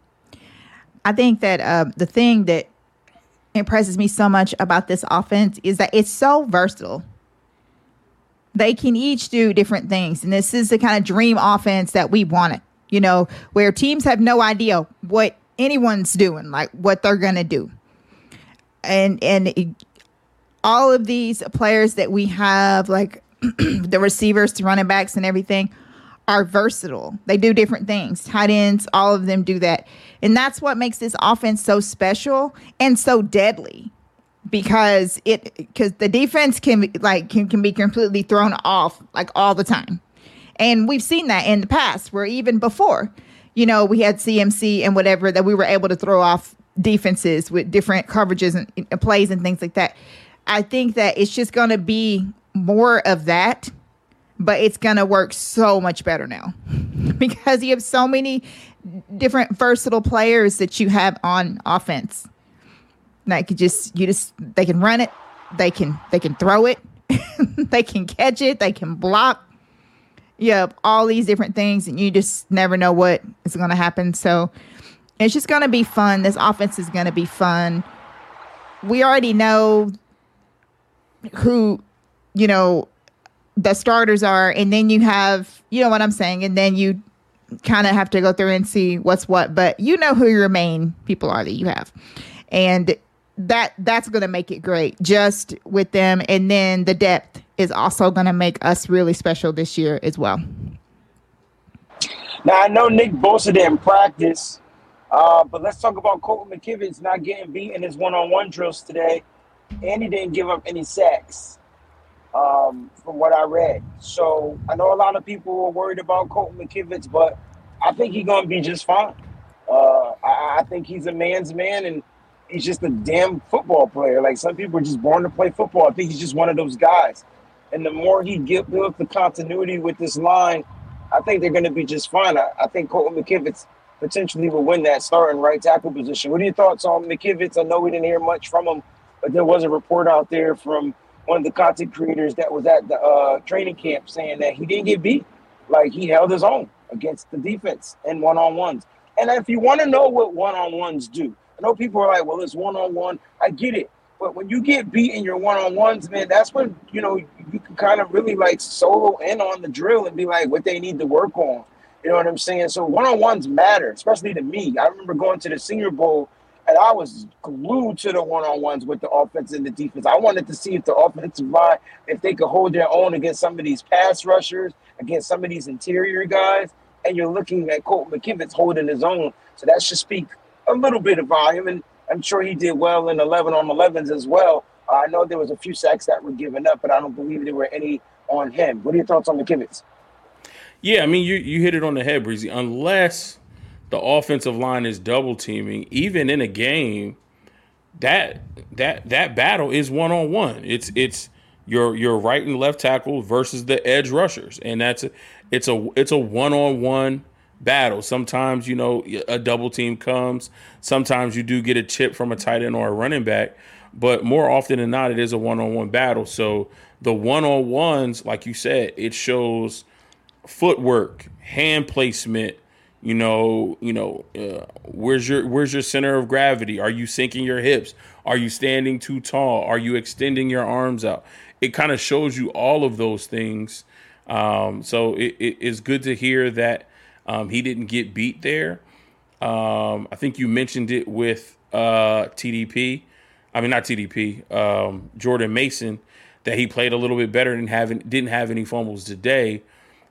I think that uh, the thing that impresses me so much about this offense is that it's so versatile. They can each do different things, and this is the kind of dream offense that we wanted. You know, where teams have no idea what anyone's doing, like what they're gonna do, and and all of these players that we have, like the receivers, the running backs, and everything, are versatile. They do different things. Tight ends, all of them do that. And that's what makes this offense so special and so deadly because it because the defense can be like can, can be completely thrown off like all the time. And we've seen that in the past where even before, you know, we had CMC and whatever that we were able to throw off defenses with different coverages and, and plays and things like that. I think that it's just going to be more of that but it's going to work so much better now because you have so many different versatile players that you have on offense. Like you just you just they can run it, they can they can throw it, they can catch it, they can block. You have all these different things and you just never know what is going to happen. So it's just going to be fun. This offense is going to be fun. We already know who, you know, the starters are, and then you have, you know what I'm saying, and then you kind of have to go through and see what's what, but you know who your main people are that you have. And that that's going to make it great just with them and then the depth is also going to make us really special this year as well. Now I know Nick Bosa didn't practice, uh, but let's talk about Colton McKivitz not getting beat in his one-on-one drills today, and he didn't give up any sacks um, from what I read. So I know a lot of people were worried about Colton McKivitz, but I think he's gonna be just fine. Uh, I, I, think he's a man's man, and he's just a damn football player. Like some people are just born to play football. I think he's just one of those guys. And the more he get the continuity with this line, I think they're gonna be just fine. I, I think Colton McKivitz potentially will win that starting right tackle position. What are your thoughts on McKivitz? I know we didn't hear much from him, but there was a report out there from one of the content creators that was at the uh, training camp saying that he didn't get beat. Like he held his own against the defense and one on ones. And if you want to know what one on ones do, I know people are like, well, it's one on one. I get it. But But when you get beat in your one on ones, man, that's when you know you can kind of really like solo in on the drill and be like what they need to work on. You know what I'm saying? So one on ones matter, especially to me. I remember going to the Senior Bowl and I was glued to the one on ones with the offense and the defense. I wanted to see if the offensive line, if they could hold their own against some of these pass rushers, against some of these interior guys. And you're looking at Colt McKivitz holding his own. So that should speak a little bit of volume. And I'm sure he did well in 11 on 11s as well. Uh, I know there was a few sacks that were given up, but I don't believe there were any on him. What are your thoughts on McKivitz? Yeah, I mean, you, you hit it on the head, Breezy. Unless – the offensive line is double teaming, even in a game, that that that battle is one on one. It's it's your your right and left tackle versus the edge rushers, and that's a, it's a it's a one on one battle. Sometimes you know a double team comes. Sometimes you do get a chip from a tight end or a running back, but more often than not, it is a one on one battle. So the one on ones, like you said, it shows footwork, hand placement, you know you know uh, where's your where's your center of gravity? Are you sinking your hips? Are you standing too tall? Are you extending your arms out? It kind of shows you all of those things. Um, so it, it is good to hear that um, he didn't get beat there. Um, i think you mentioned it with uh, tdp i mean not tdp um, jordan mason that he played a little bit better and having didn't have any fumbles today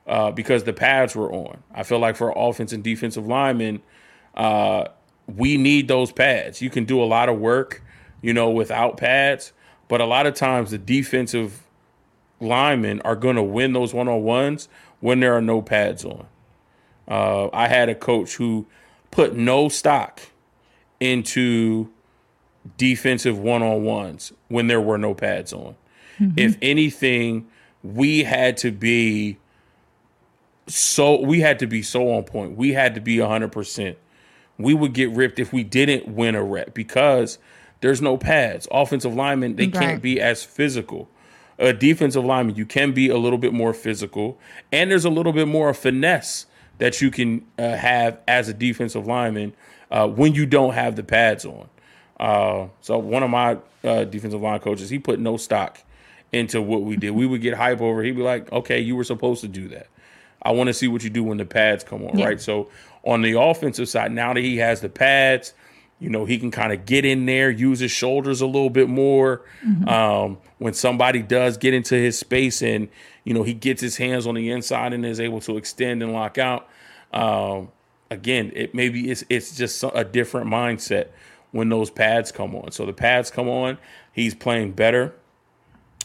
uh, because the pads were on. I feel like for offense and defensive linemen, uh, we need those pads. You can do a lot of work, you know, without pads, but a lot of times the defensive linemen are going to win those one on ones when there are no pads on. Uh, I had a coach who put no stock into defensive one on ones when there were no pads on. Mm-hmm. If anything, we had to be so we had to be so on point. We had to be 100%. We would get ripped if we didn't win a rep because there's no pads. Offensive linemen, they right. can't be as physical. A defensive lineman, you can be a little bit more physical, and there's a little bit more of finesse that you can uh, have as a defensive lineman uh, when you don't have the pads on. Uh, so one of my uh, defensive line coaches, he put no stock into what we did. We would get hype over. He'd be like, "Okay, you were supposed to do that." I want to see what you do when the pads come on, yeah. right? So on the offensive side, now that he has the pads, you know, he can kind of get in there, use his shoulders a little bit more. Mm-hmm. Um, when somebody does get into his space and, you know, he gets his hands on the inside and is able to extend and lock out. Um, again, it maybe it's it's just a different mindset when those pads come on. So the pads come on, he's playing better.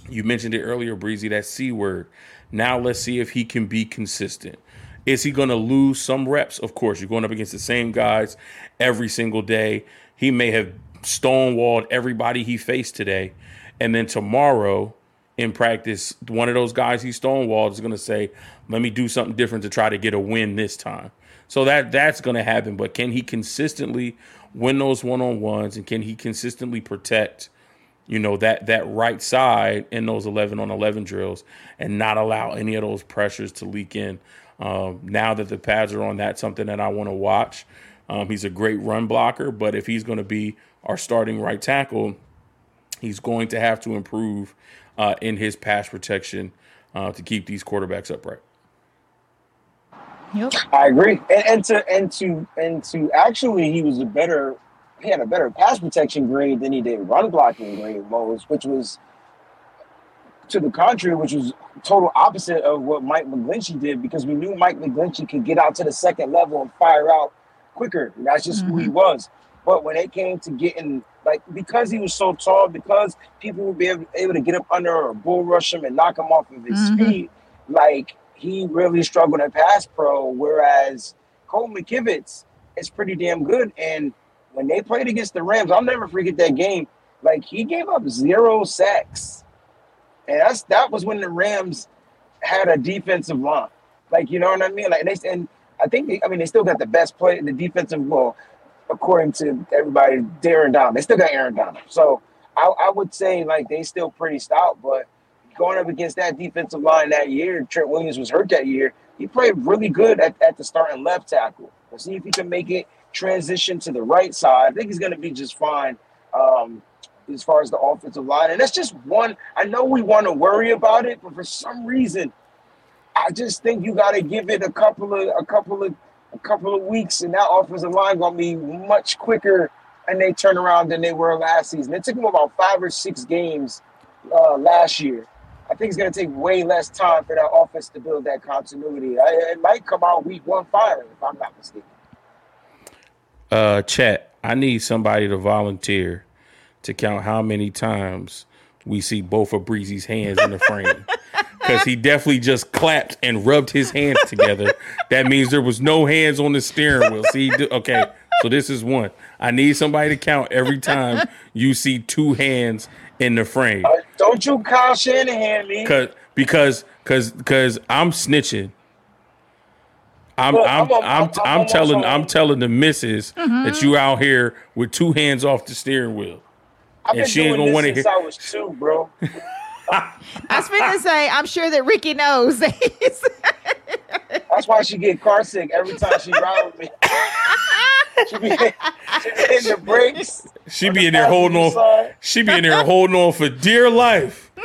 You mentioned it earlier, Breezy, that C word. Now let's see if he can be consistent. Is he going to lose some reps? Of course, you're going up against the same guys every single day. He may have stonewalled everybody he faced today. And then tomorrow in practice, one of those guys he stonewalled is going to say, let me do something different to try to get a win this time. So that that's going to happen. But can he consistently win those one on ones and can he consistently protect – you know that that right side in those 11 on 11 drills and not allow any of those pressures to leak in. Um, now that the pads are on that's something that i want to watch. Um, he's a great run blocker but if he's going to be our starting right tackle he's going to have to improve uh, in his pass protection uh, to keep these quarterbacks upright. Yep. I agree, and, and to and to and to actually, he was a better he had a better pass protection grade than he did run blocking grade, Mose, which was to the contrary, which was total opposite of what Mike McGlinchey did because we knew Mike McGlinchey could get out to the second level and fire out quicker. That's just mm-hmm. who he mm-hmm. was. But when it came to getting like because he was so tall, because people would be able, able to get up under or bull rush him and knock him off of his mm-hmm. speed, like he really struggled at pass pro. Whereas Cole McKivitz is pretty damn good. And when they played against the Rams, I'll never forget that game. Like he gave up zero sacks, and that's that was when the Rams had a defensive line. Like you know what I mean? Like they and I think they, I mean they still got the best play in the defensive well, according to everybody, Darren Donald. They still got Aaron Donald. So I, I would say like they still pretty stout, but going up against that defensive line that year, Trent Williams was hurt that year. He played really good at, at the starting left tackle. We'll see if he can make it transition to the right side. I think he's going to be just fine. Um, as far as the offensive line. And that's just one. I know we want to worry about it, but for some reason, I just think you got to give it a couple of a couple of a couple of weeks, and that offensive line gonna be much quicker and they turn around than they were last season. It took them about five or six games uh, last year. I think it's going to take way less time for that offense to build that continuity. I, it might come out week one firing, if I'm not mistaken. Uh, chat. I need somebody to volunteer to count how many times we see both of Breezy's hands in the frame. Because he definitely just clapped and rubbed his hands together. That means there was no hands on the steering wheel. See, okay, so this is one. I need somebody to count every time you see two hands in the frame. Uh, don't you Kyle Shanahan me? Cause, because because because I'm snitching. I'm Look, I'm, I'm, I'm, I'm, I'm telling I'm telling the missus mm-hmm. that you out here with two hands off the steering wheel. I've and she ain't gonna want to hear. I was two, bro. I was going to say, I'm sure that Ricky knows. That's why she get car sick every time she ride with me. she be, she be in the brakes. She be in there holding on. Side. She be in there holding on for dear life.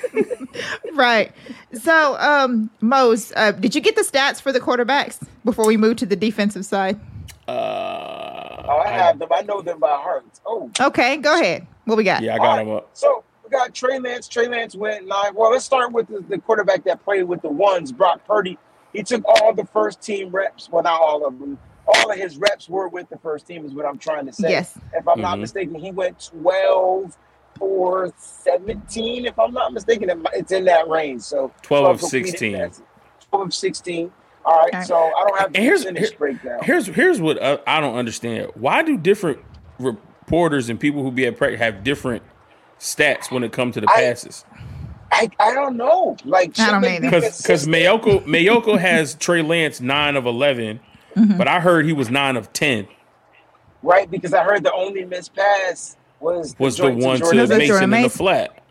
right. So, um, Mose, uh, did you get the stats for the quarterbacks before we move to the defensive side? Uh, oh, I have them. I know them by heart. Oh. Okay, go ahead. What we got? Yeah, I got them up. So we got Trey Lance. Trey Lance went nine. Well, let's start with the, the quarterback that played with the ones, Brock Purdy. He took all the first team reps. Well, not all of them all of his reps were with the first team, is what I'm trying to say. Yes. If I'm mm-hmm. not mistaken, he went 12 for 17. If I'm not mistaken, it's in that range. So 12 of 16. 12 of 16. All right, okay. so I don't have the here's, percentage here, breakdown. Here's here's what uh, I don't understand. Why do different reporters and people who be at practice have different stats when it comes to the I, passes? I, I don't know. Like because because Maiocco Maiocco has Trey Lance nine of eleven Mm-hmm. But I heard he was nine of ten. Right, because I heard the only missed pass was was the, the one to, to Mason in the flat.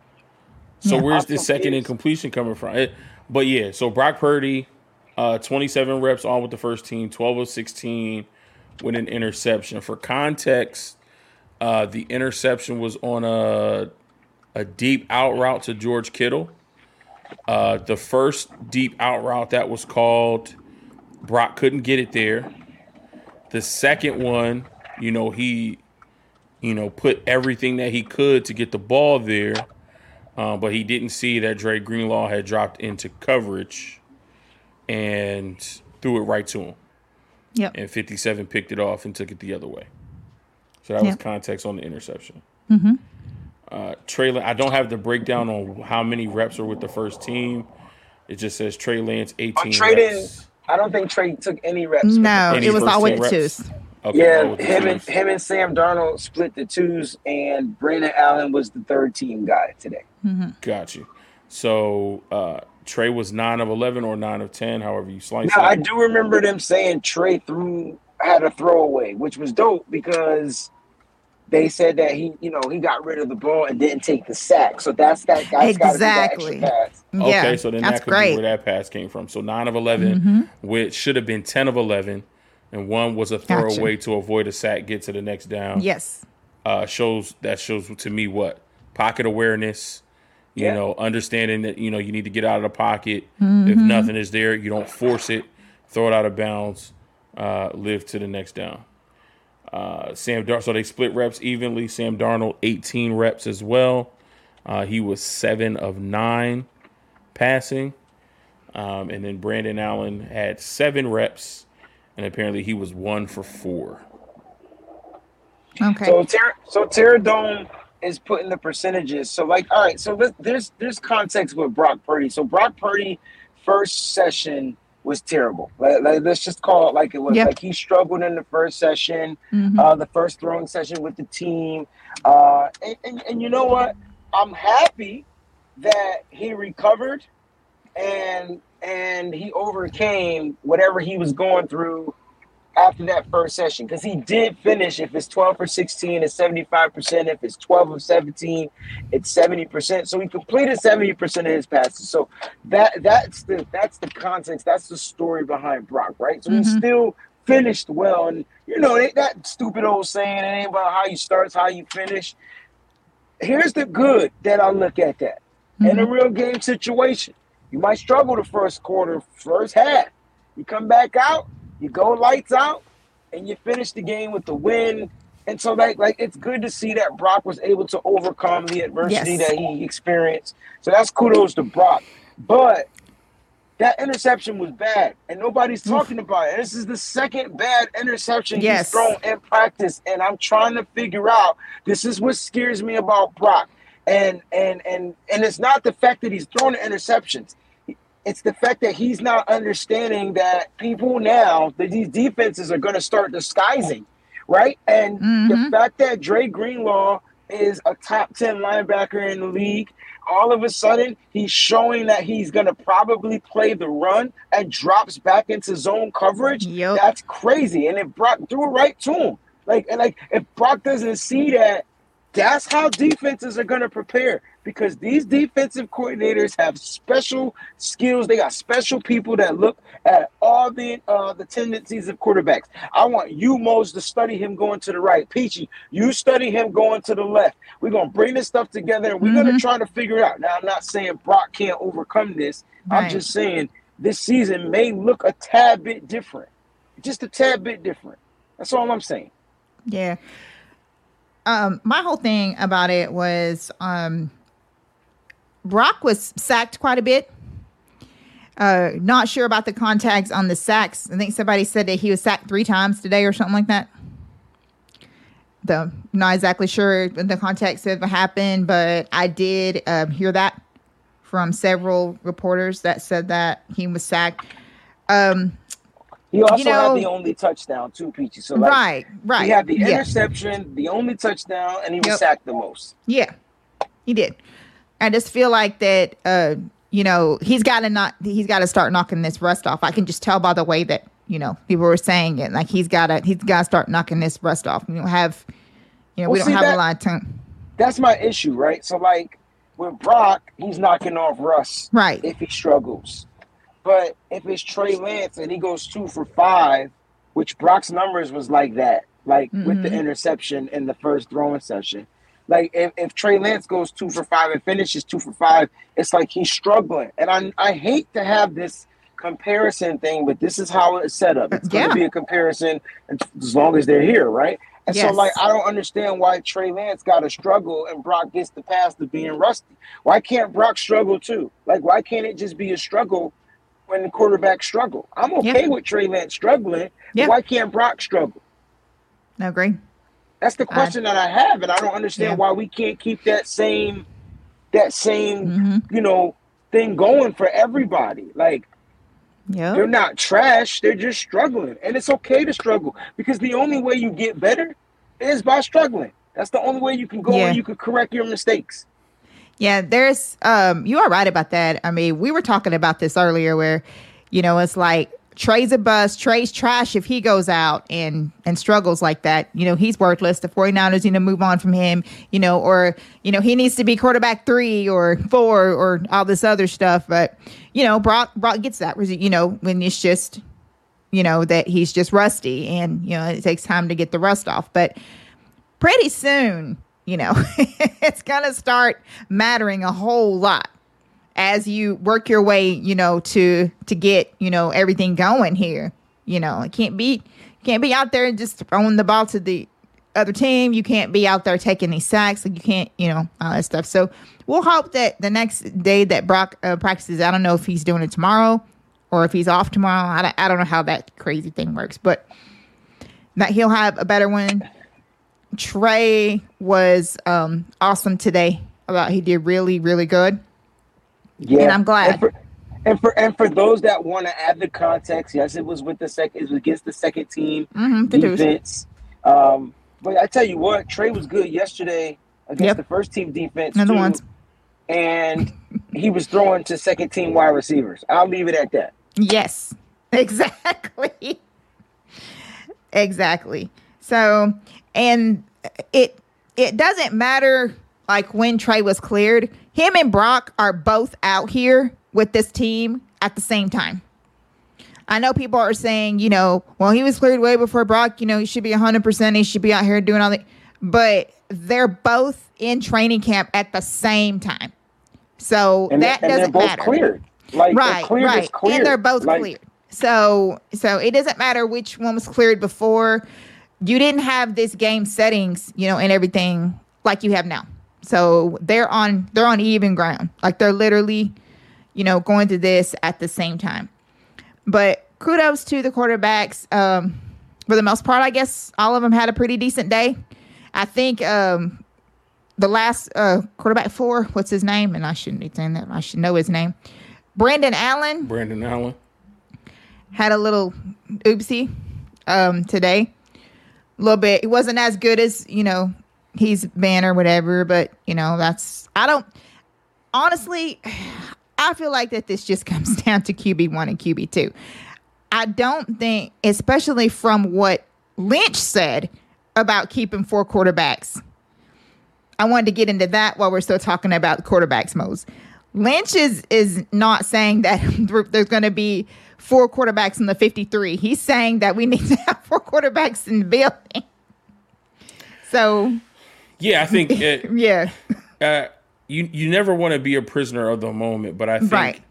So yeah. where's the second incompletion coming from? It, but yeah, so Brock Purdy, uh, 27 reps on with the first team, 12 of 16 with an interception. For context, uh, the interception was on a a deep out route to George Kittle. Uh, the first deep out route that was called Brock couldn't get it there. The second one, you know, he, you know, put everything that he could to get the ball there, uh, but he didn't see that Dre Greenlaw had dropped into coverage and threw it right to him. Yep. And 57 picked it off and took it the other way. So that yep. was context on the interception. Mm-hmm. Uh, Trey, I don't have the breakdown on how many reps are with the first team. It just says Trey Lance 18 reps. I don't think Trey took any reps. No, it was all with the twos. Okay, yeah, him and him and Sam Darnold split the twos, and Brandon Allen was the third team guy today. Mm-hmm. Got you. So uh, Trey was nine of eleven or nine of ten, however you slice now, it. I do remember them saying Trey threw had a throwaway, which was dope because they said that he, you know, he got rid of the ball and didn't take the sack. So that's that. guy exactly. That yeah, okay, so then that could great. be where that pass came from. So nine of 11 mm-hmm. which should have been ten of eleven, and one was a throwaway gotcha. to avoid a sack, get to the next down. Yes, uh, shows that shows to me what pocket awareness. You yeah. know, understanding that you know you need to get out of the pocket. Mm-hmm. If nothing is there, you don't force it. Throw it out of bounds. Uh, live to the next down. Uh, Sam Dar- so they split reps evenly. Sam Darnold 18 reps as well. Uh, he was seven of nine passing, um, and then Brandon Allen had seven reps, and apparently he was one for four. Okay. So Ter- so Terradome is putting the percentages. So like, all right. So there's there's context with Brock Purdy. So Brock Purdy first session was terrible. Let, us just call it like it was. Yep. Like he struggled in the first session, mm-hmm. uh, the first throwing session with the team. Uh, and, and, and you know what? I'm happy that he recovered and and he overcame whatever he was going through after that first session because he did finish. If it's 12 for 16, it's 75%. If it's 12 of 17, it's 70%. So he completed 70% of his passes. So that that's the that's the context. That's the story behind Brock, right? So mm-hmm. he still finished well. And you know that stupid old saying, it ain't about how you start, it's how you finish. here's the good that I look at that. In a real game situation, you might struggle the first quarter, first half. You come back out, you go lights out, and you finish the game with the win. And so, like, like it's good to see that Brock was able to overcome the adversity Yes. that he experienced. So that's kudos to Brock. But that interception was bad, and nobody's talking about it. This is the second bad interception Yes. he's thrown in practice, and I'm trying to figure out. This is what scares me about Brock, and and and and it's not the fact that he's throwing the interceptions. It's the fact that he's not understanding that people now that these defenses are going to start disguising, right? And the mm-hmm. fact that Dre Greenlaw is a top 10 linebacker in the league, all of a sudden he's showing that he's going to probably play the run and drops back into zone coverage. Yep. That's crazy. And it Brock threw it right to him, like, and like if Brock doesn't see that, that's how defenses are going to prepare because these defensive coordinators have special skills. They got special people that look at all the uh, the tendencies of quarterbacks. I want you, Mose, to study him going to the right. Peachy, you study him going to the left. We're going to bring this stuff together and we're going to try to figure it out. Now, I'm not saying Brock can't overcome this. I'm just saying this season may look a tad bit different. Just a tad bit different. That's all I'm saying. Yeah. Um, my whole thing about it was um Brock was sacked quite a bit. Uh not sure about the contacts on the sacks. I think somebody said that he was sacked three times today or something like that. The not exactly sure the context of what happened, but I did um, hear that from several reporters that said that he was sacked. Um, He also know- had the only touchdown too, Peachy. So like, right, right. he had the yeah. interception, the only touchdown, and he was Yep. sacked the most. Yeah, he did. I just feel like that. Uh, you know, he's got to not. He's got to start knocking this rust off. I can just tell by the way that you know people were saying it. Like he's got to. He's got to start knocking this rust off. We don't have. You know, we don't see, have that- a lot of time. That's my issue, right? So like with Brock, he's knocking off Russ Right. if he struggles. But if it's Trey Lance and he goes two for five, which Brock's numbers was like that, like with the Mhm. interception in the first throwing session. Like if, if Trey Lance goes two for five and finishes two for five, it's like he's struggling. And I I hate to have this comparison thing, but this is how it's set up. It's Yeah. going to be a comparison as long as they're here, right? And so, like, I don't understand why Trey Lance got to struggle and Brock gets the pass to being rusty. Why can't Brock struggle too? Like, why can't it just be a struggle when the quarterback struggle? I'm okay Yeah. with Trey Lance struggling. but Yeah. Why can't Brock struggle? I agree. That's the question that I have, and I don't understand Yeah. why we can't keep that same, that same, hmm you know, thing going for everybody. Like, Yeah. they're not trash; they're just struggling, and it's okay to struggle because the only way you get better is by struggling. That's the only way you can go Yeah. and you can correct your mistakes. Yeah, there's um you are right about that. I mean, we were talking about this earlier where, you know, it's like Trey's a bust, Trey's trash if he goes out and and struggles like that. You know, he's worthless. The 49ers need to move on from him, you know, or you know, he needs to be quarterback 3 or 4 or all this other stuff, but you know, Brock Brock gets that, you know, when it's just you know that he's just rusty and you know, it takes time to get the rust off, but pretty soon, you know, it's going to start mattering a whole lot as you work your way, you know, to to get, you know, everything going here. You know, it can't be can't be out there just throwing the ball to the other team. You can't be out there taking these sacks. Like you can't, you know, all that stuff. So we'll hope that the next day that Brock uh, practices, I don't know if he's doing it tomorrow or if he's off tomorrow. I don't, I don't know how that crazy thing works, but that he'll have a better one. Trey was um, awesome today. About he did really really good. Yeah, And I'm glad. And for, and for and for those that want to add the context, yes, it was with the second, it was against the second team Mm-hmm, defense. Um, but I tell you what, Trey was good yesterday against Yep. the first team defense. Another ones. and he was throwing to second team wide receivers. I'll leave it at that. Yes, exactly. exactly. So, and it it doesn't matter like when Trey was cleared. Him and Brock are both out here with this team at the same time. I know people are saying, you know, well, he was cleared way before Brock. You know, he should be 100%. He should be out here doing all the. but they're both in training camp at the same time. So And, that and doesn't matter. cleared. Like right, cleared right. And they're both Like, cleared. So so it doesn't matter which one was cleared before. You didn't have this game settings, you know, and everything like you have now. So they're on they're on even ground. Like they're literally, you know, going to this at the same time. But kudos to the quarterbacks. Um, for the most part, I guess all of them had a pretty decent day. I think um, the last uh, quarterback four, what's his name? And I shouldn't be saying that. I should know his name. Brandon Allen Brandon Allen. had a little oopsie um, today. A little bit. It wasn't as good as you know he's been or whatever, but you know that's I don't honestly. I feel like that this just comes down to QB one and QB two. I don't think, especially from what Lynch said about keeping four quarterbacks. I wanted to get into that while we're still talking about quarterbacks, Mose. Lynch is is not saying that there's going to be four quarterbacks in the 53. He's saying that we need to have four quarterbacks in the building. So, Yeah, I think it, yeah. uh, you you never want to be a prisoner of the moment, but I think Right.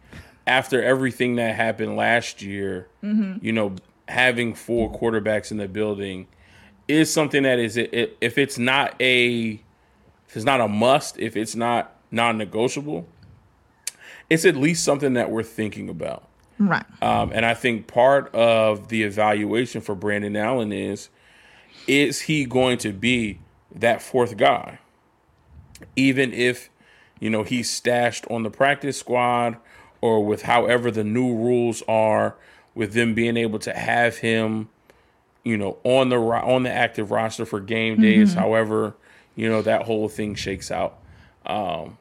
after everything that happened last year, Mm-hmm. you know, having four quarterbacks in the building is something that is it, if it's not a if it's not a must, if it's not non-negotiable, it's at least something that we're thinking about. Right. Um, and I think part of the evaluation for Brandon Allen is is he going to be that fourth guy? Even if, you know, he's stashed on the practice squad or with however the new rules are with them being able to have him, you know, on the on the active roster for game days, however, you know, that whole thing shakes out. Um,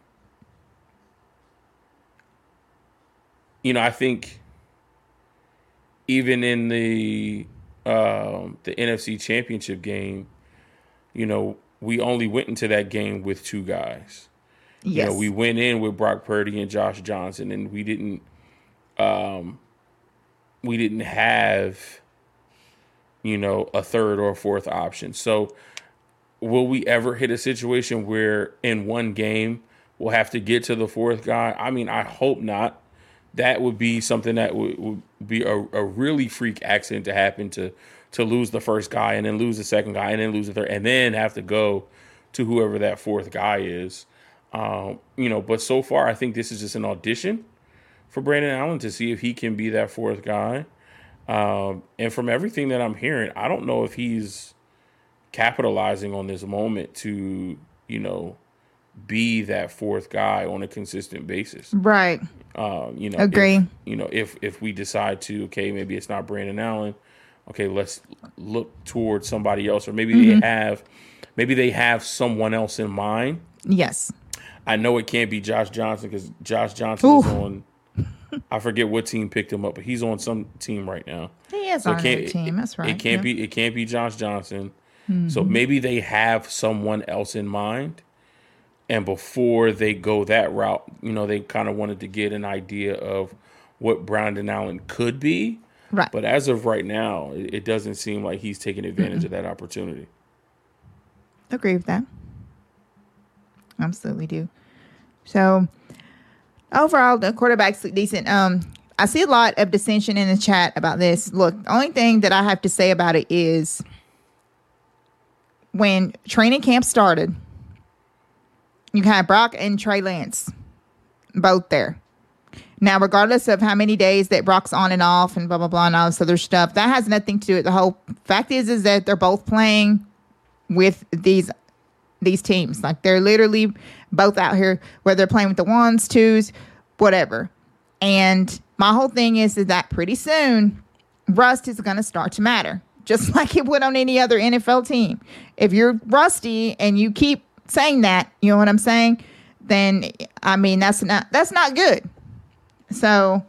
you know, I think even in the um, the NFC Championship game, you know, we only went into that game with two guys. Yes. You know, we went in with Brock Purdy and Josh Johnson, and we didn't, um, we didn't have, you know, a third or a fourth option. So, will we ever hit a situation where in one game we'll have to get to the fourth guy? I mean, I hope not. That would be something that would, would be a, a really freak accident to happen to to lose the first guy and then lose the second guy and then lose the third and then have to go to whoever that fourth guy is. Um, you know, but so far I think this is just an audition for Brandon Allen to see if he can be that fourth guy. Um, and from everything that I'm hearing, I don't know if he's capitalizing on this moment to, you know, be that fourth guy on a consistent basis. right. Um, you know, Agree. If, you know, if if we decide to, okay, maybe it's not Brandon Allen. Okay, let's look towards somebody else, or maybe Mm-hmm. they have, maybe they have someone else in mind. Yes. I know it can't be Josh Johnson because Josh Johnson is on. I forget what team picked him up, but he's on some team right now. He is So on it the team. That's right. It can't yeah. be. It can't be Josh Johnson. So Mm-hmm. maybe they have someone else in mind, and before they go that route, you know, they kind of wanted to get an idea of what Brandon Allen could be. Right. But as of right now, it, it doesn't seem like he's taking advantage of that opportunity. Agree with that. Absolutely do. So overall, the quarterbacks look decent. Um, I see a lot of dissension in the chat about this. Look, the only thing that I have to say about it is when training camp started, you had Brock and Trey Lance both there. Now, regardless of how many days that Brock's on and off and blah blah blah and all this other stuff, that has nothing to do with the whole fact is is that they're both playing with these these teams. Like they're literally both out here, whether they're playing with the ones, twos, whatever. And my whole thing is, is that pretty soon rust is going to start to matter, just like it would on any other NFL team. If you're rusty and you keep saying that, you know what I'm saying? Then I mean that's not that's not good. So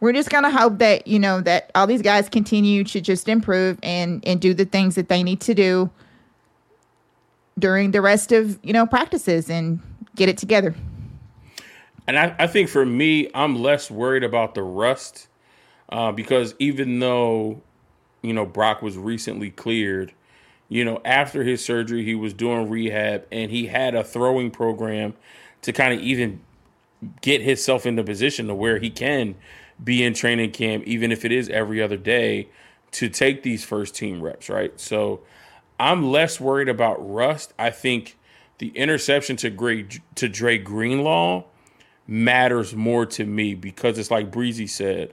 we're just gonna hope that you know that all these guys continue to just improve and and do the things that they need to do during the rest of you know practices and get it together. And I, I think for me, I'm less worried about the rust uh, because even though, you know, Brock was recently cleared, you know, after his surgery, he was doing rehab and he had a throwing program to kind of even get himself in into position to where he can be in training camp, even if it is every other day, to take these first team reps, right? So I'm less worried about rust. I think the interception to Gray, to Dre Greenlaw matters more to me because it's like Breezy said,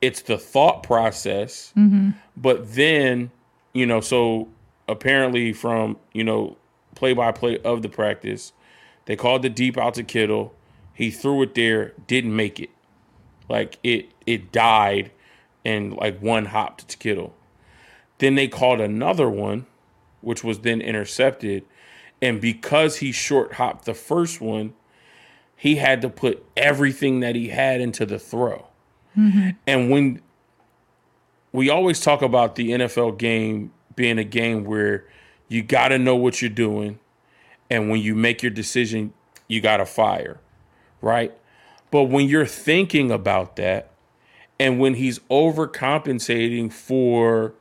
it's the thought process, mm-hmm. but then you know, so apparently from you know play by play of the practice, they called the deep out to Kittle. He threw it there, didn't make it. Like it it died and like one hopped to Kittle. Then they called another one, which was then intercepted. And because he short hopped the first one, he had to put everything that he had into the throw. Mm-hmm. And when we always talk about the NFL game being a game where you got to know what you're doing. And when you make your decision, you got to fire, right? But when you're thinking about that, and when he's overcompensating for,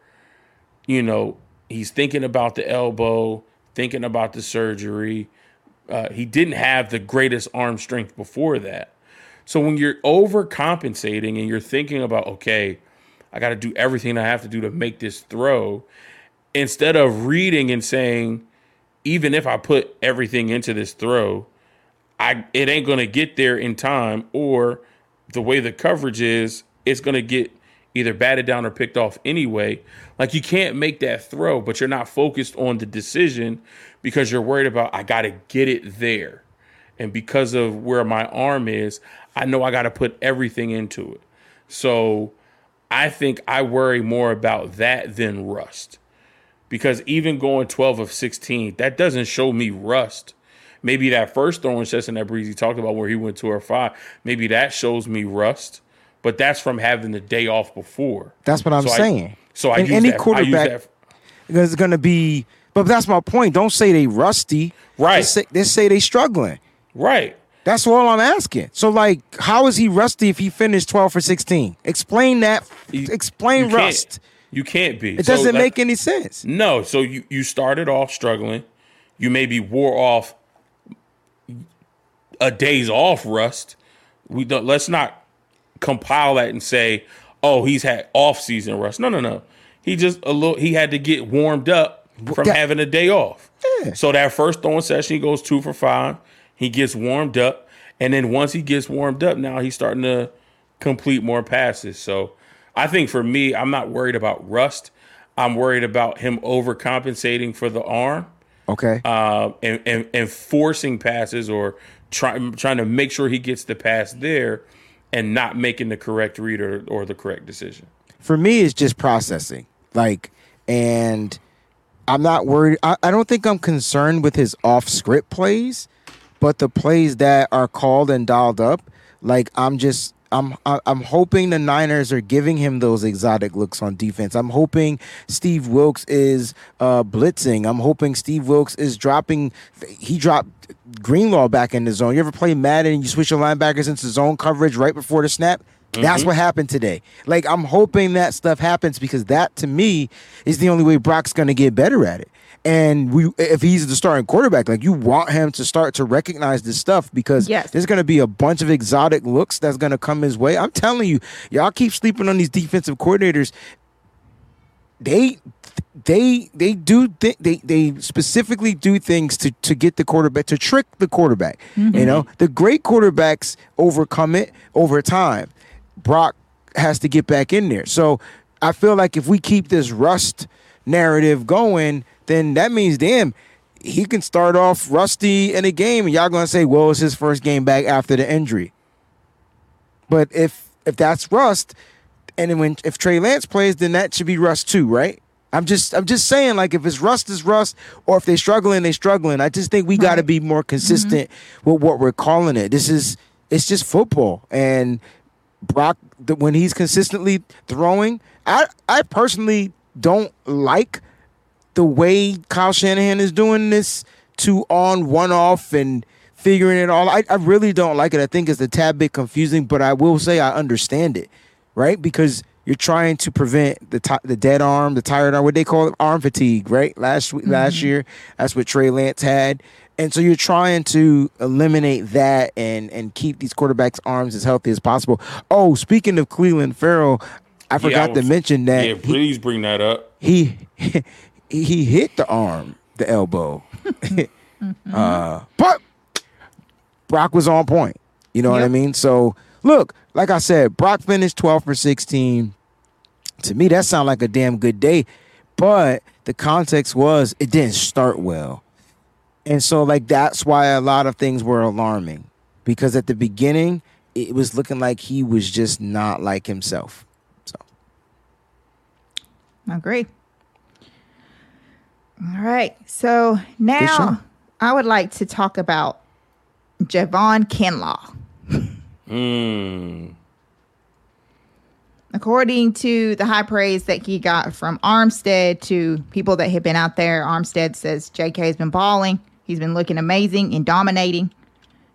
you know, he's thinking about the elbow, thinking about the surgery. Uh, he didn't have the greatest arm strength before that. So when you're overcompensating and you're thinking about, okay, I got to do everything I have to do to make this throw, instead of reading and saying, even if I put everything into this throw, I it ain't gonna get there in time, or the way the coverage is, it's gonna get either batted down or picked off anyway. Like you can't make that throw, but you're not focused on the decision because you're worried about I gotta get it there. And because of where my arm is, I know I gotta put everything into it. So I think I worry more about that than rust. Because even going 12 of 16, that doesn't show me rust. Maybe that first throwing session that Breezy talked about where he went to or five, maybe that shows me rust. But that's from having the day off before. That's what I'm so saying. I, so I and use any that, quarterback I use that, is going to be. But that's my point. Don't say they rusty. Right. Just say, just say they struggling. right. That's all I'm asking. So, like, how is he rusty if he finished 12 for 16? Explain that. You- Explain you rust. You can't be. It So doesn't make any sense. No, so you you started off struggling. You maybe wore off a day's off rust. We don't, let's not compile that and say, "Oh, he's had off season rust." No, no, no. He just a little. He had to get warmed up from that- having a day off. Yeah. So that first throwing session, he goes two for five. He gets warmed up, and then once he gets warmed up, now he's starting to complete more passes. So I think for me, I'm not worried about rust. I'm worried about him overcompensating for the arm Okay. uh, and, and and forcing passes or trying trying to make sure he gets the pass there and not making the correct read or, or the correct decision. for me it's just processing like and i'm not worried I, I don't think i'm concerned with his off script plays but the plays that are called and dialed up like i'm just I'm I'm hoping the Niners are giving him those exotic looks on defense. I'm hoping Steve Wilks is uh, blitzing. I'm hoping Steve Wilks is dropping. He dropped Greenlaw back in the zone. You ever play Madden and you switch your linebackers into zone coverage right before the snap? That's what happened today. Like I'm hoping that stuff happens because that to me is the only way Brock's going to get better at it. And we, if he's the starting quarterback, like you want him to start to recognize this stuff because Yes. there's going to be a bunch of exotic looks that's going to come his way. I'm telling you, y'all keep sleeping on these defensive coordinators. They they they do th- they they specifically do things to to get the quarterback to trick the quarterback. You mm-hmm. know, the great quarterbacks overcome it over time. Brock has to get back in there. So I feel like if we keep this rust narrative going, then that means damn he can start off rusty in a game and y'all gonna say, well, it's his first game back after the injury. But if if that's rust, and when if Trey Lance plays, then that should be rust too, right? I'm just I'm just saying, like if it's rust is rust, or if they're struggling, they're struggling. I just think we got to be more consistent mm-hmm. with what we're calling it. This is it's just football, and Brock when he's consistently throwing, I I personally don't like the way Kyle Shanahan is doing this two on, one off, and figuring it all. I, I really don't like it. I think it's a tad bit confusing, but I will say I understand it, right? Because you're trying to prevent the ti the dead arm, the tired arm, what they call it, arm fatigue, right? Last week, last mm-hmm. year, that's what Trey Lance had, and so you're trying to eliminate that and and keep these quarterbacks' arms as healthy as possible. Oh, speaking of Clelin Ferrell, I forgot to was- mention that Yeah, he, please bring that up. he he hit the arm, the elbow, uh, but Brock was on point. You know what I mean? So look, like I said, Brock finished 12 for 16. To me, that sounded like a damn good day. But the context was it didn't start well. And so like that's why a lot of things were alarming. Because at the beginning, it was looking like he was just not like himself. So I agree. All right. So show. now I would like to talk about Javon Kinlaw. Mm. According to the high praise that he got from Armstead to people that have been out there, Armstead says JK has been balling. He's been looking amazing and dominating.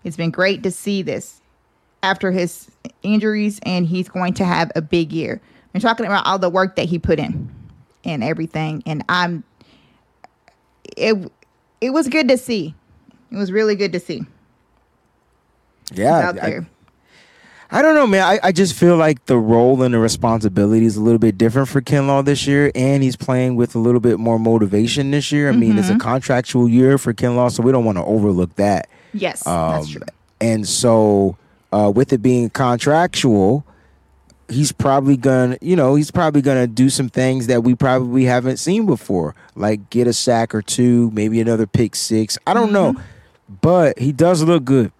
It's been great to see this after his injuries, and he's going to have a big year. We're talking about all the work that he put in and everything, and I'm it. It was good to see. It was really good to see yeah, out I- there. I don't know, man. I, I just feel like the role and the responsibility is a little bit different for Kinlaw this year, and he's playing with a little bit more motivation this year. I mean, it's a contractual year for Kinlaw, so we don't want to overlook that. yes, Um, that's true. And so, uh, with it being contractual, he's probably gonna, you know, he's probably gonna do some things that we probably haven't seen before, like get a sack or two, maybe another pick six. I don't know, mm-hmm. but he does look good.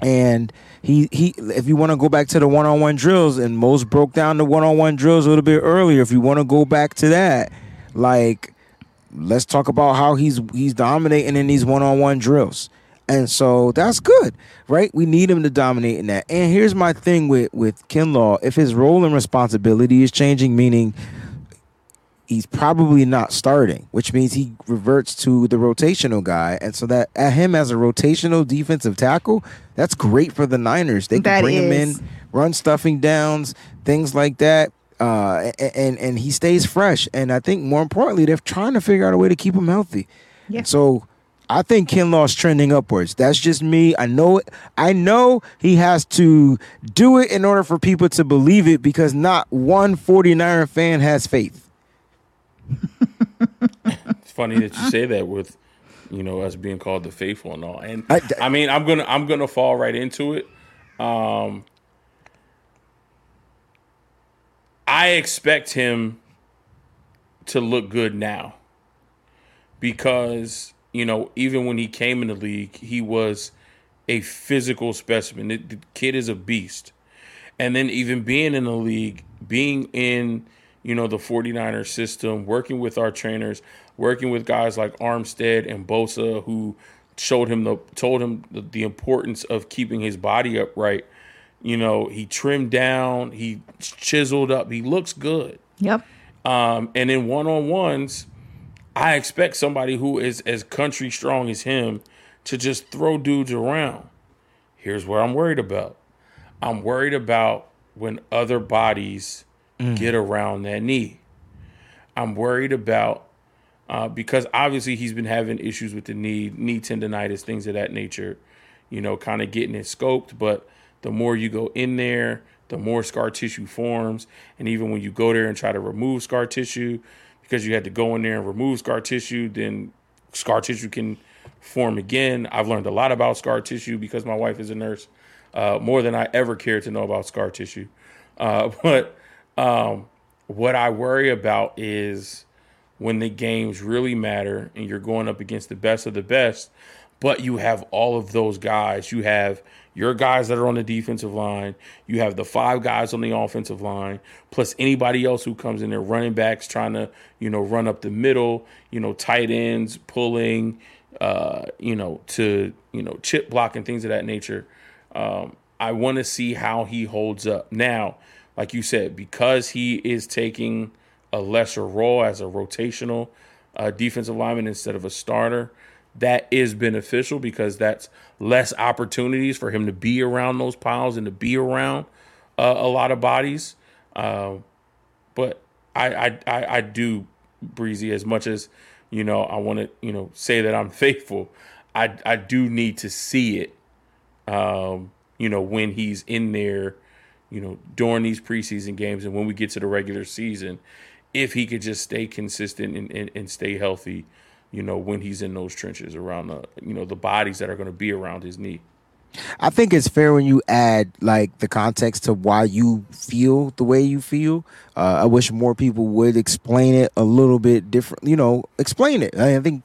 And he he, if you want to go back to the one on one drills, and most broke down the one on one drills a little bit earlier. If you want to go back to that, like let's talk about how he's he's dominating in these one-on-one drills. And so that's good, right? We need him to dominate in that. And here's my thing with with Kinlaw: if his role and responsibility is changing, meaning he's probably not starting, which means he reverts to the rotational guy. And so that at him as a rotational defensive tackle, that's great for the Niners. They can That bring him in, run stuffing downs, things like that. Uh, and and he stays fresh. And I think more importantly, they're trying to figure out a way to keep him healthy. Yeah. So I think Kinlaw's trending upwards. That's just me. I know it. I know he has to do it in order for people to believe it because not one 49er fan has faith. It's funny that you say that with, you know, us being called the faithful and all. And I- I, mean, I'm gonna I'm gonna fall right into it. Um, I expect him to look good now because you know even when he came in the league, he was a physical specimen. The, the kid is a beast. And then even being in the league, being in, you know, the 49er system, working with our trainers, working with guys like Armstead and Bosa who showed him the told him the, the importance of keeping his body upright. You know, he trimmed down, he chiseled up, he looks good. Yep. Um, and in one on ones, I expect somebody who is as country strong as him to just throw dudes around. Here's what I'm worried about. I'm worried about when other bodies get around that knee. I'm worried about uh, because obviously he's been having issues with the knee, knee tendonitis, things of that nature. You know, kind of getting it scoped. But the more you go in there, the more scar tissue forms. And even when you go there and try to remove scar tissue, because you had to go in there and remove scar tissue, then scar tissue can form again. I've learned a lot about scar tissue because my wife is a nurse, uh, more than I ever cared to know about scar tissue. Uh, but um, what I worry about is when the games really matter and you're going up against the best of the best, but you have all of those guys. You have your guys that are on the defensive line. You have the five guys on the offensive line, plus anybody else who comes in there, running backs trying to, you know, run up the middle, you know, tight ends pulling, uh, you know, to, you know, chip block and things of that nature. Um, I want to see how he holds up. Now, like you said, because he is taking a lesser role as a rotational uh, defensive lineman instead of a starter, that is beneficial because that's less opportunities for him to be around those piles and to be around uh, a lot of bodies. Um, but I, I, I, I do breezy as much as you know. I want to you know say that I'm faithful. I, I do need to see it. Um, you know when he's in there, you know during these preseason games and when we get to the regular season, if he could just stay consistent and, and, and stay healthy, you know when he's in those trenches around the you know the bodies that are going to be around his knee. I think it's fair when you add like the context to why you feel the way you feel. Uh, I wish more people would explain it a little bit different. You know, explain it. I think,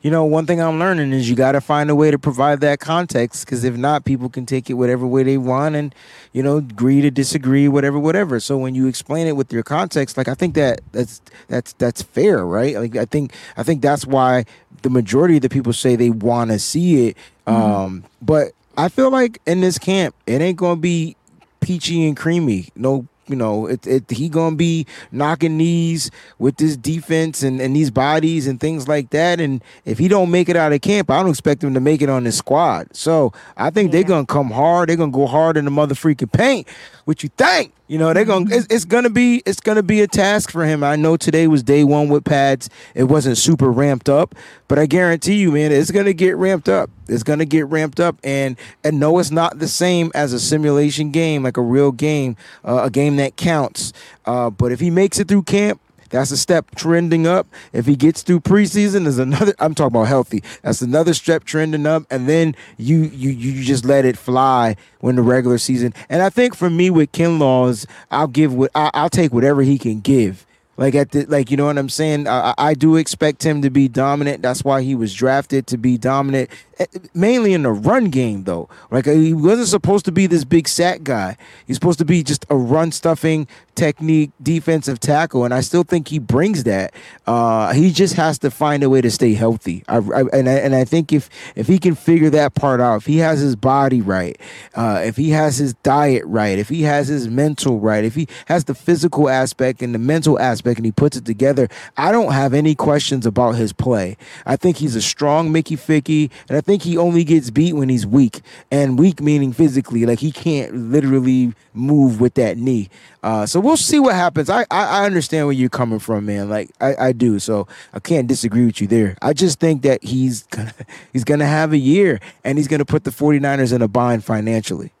you know, one thing I'm learning is you got to find a way to provide that context because if not, people can take it whatever way they want and, you know, agree to disagree, whatever, whatever. So when you explain it with your context, like I think that that's that's that's fair, right? Like I think I think that's why the majority of the people say they want to see it. Mm-hmm. Um, but I feel like in this camp, it ain't gonna be peachy and creamy. No you know, it, it, he gonna be knocking knees with this defense and, and these bodies and things like that. And if he don't make it out of camp, I don't expect him to make it on his squad. So I think yeah. they're gonna come hard. They're gonna go hard in the mother freaking paint. What you think? You know, they're gonna. It's, it's, gonna be. It's gonna be a task for him. I know today was day one with pads. It wasn't super ramped up, but I guarantee you, man, it's gonna get ramped up. It's gonna get ramped up, and and no, it's not the same as a simulation game, like a real game, uh, a game that counts. Uh, but if he makes it through camp, that's a step trending up. If he gets through preseason, there's another. I'm talking about healthy. That's another step trending up, and then you you you just let it fly when the regular season. And I think for me with Kinlaw's, I'll give what I'll take whatever he can give. Like at the like, you know what I'm saying. I, I do expect him to be dominant. That's why he was drafted to be dominant, eh, mainly in the run game though. Like he wasn't supposed to be this big sack guy. He's supposed to be just a run stuffing technique defensive tackle, and I still think he brings that. Uh, he just has to find a way to stay healthy. I, I, and I, and I think if if he can figure that part out, if he has his body right, uh, if he has his diet right, if he has his mental right, if he has the physical aspect and the mental aspect, and he puts it together, I don't have any questions about his play. I think he's a strong Mickey Ficky, and I think he only gets beat when he's weak, and weak meaning physically, like he can't literally move with that knee. Uh, so we'll see what happens. I, I, I understand where you're coming from, man. Like I, I do. So I can't disagree with you there. I just think that he's gonna he's gonna have a year and he's gonna put the 49ers in a bind financially.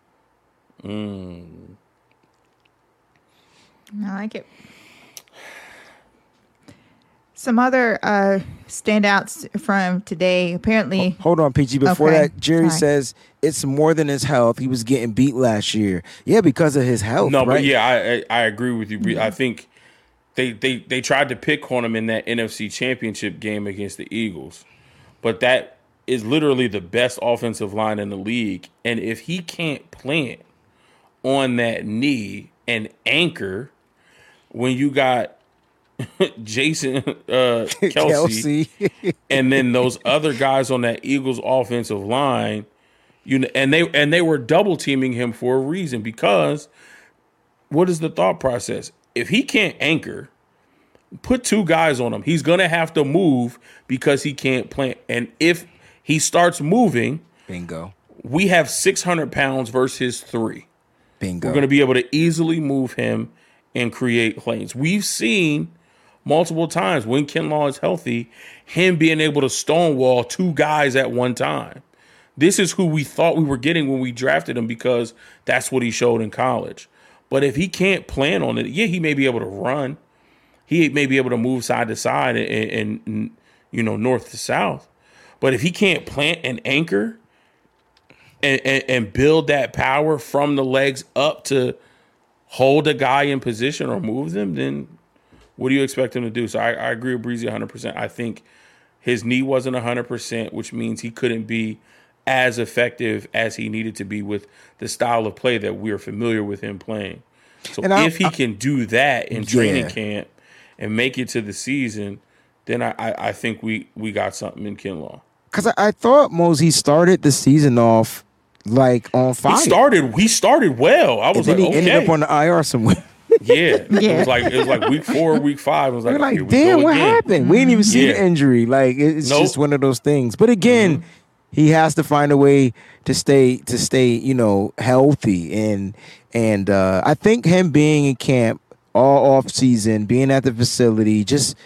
Mm. I like it. Some other uh, standouts from today. Apparently, hold on, PG. Before okay. that, Jerry Sorry. says it's more than his health. He was getting beat last year. Yeah, because of his health. No, right? but yeah, I, I, I agree with you. Mm-hmm. I think they they they tried to pick on him in that NFC Championship game against the Eagles, but that is literally the best offensive line in the league. And if he can't plant on that knee and anchor, when you got Jason uh, Kelce, Kelce. and then those other guys on that Eagles offensive line, you know, and they and they were double teaming him for a reason because what is the thought process? If he can't anchor, put two guys on him. He's gonna have to move because he can't plant. And if he starts moving, bingo, we have six hundred pounds versus three. Bingo. We're gonna be able to easily move him and create lanes. We've seen multiple times when Kinlaw is healthy, him being able to stonewall two guys at one time. This is who we thought we were getting when we drafted him because that's what he showed in college. But if he can't plan on it, yeah, he may be able to run. He may be able to move side to side and, and, you know north to south. But if he can't plant an anchor and, and, and build that power from the legs up to hold a guy in position or move them, then what do you expect him to do? So I, I agree with Breezy 100%. I think his knee wasn't 100%, which means he couldn't be as effective as he needed to be with the style of play that we're familiar with him playing. So and if I, he can do that in training camp and make it to the season, then I, I, I think we, we got something in Kinlaw. Because I, I thought Mosey started the season off like on fire. He started. He started well. I was and like, he okay. ended up on the IR somewhere. Yeah, yeah. It was like it was like week four, week five. It was like, like damn, what again. happened? We didn't even see yeah. the injury. Like it's nope. just one of those things. But again, mm-hmm. he has to find a way to stay to stay, you know, healthy and and uh, I think him being in camp all off season, being at the facility, just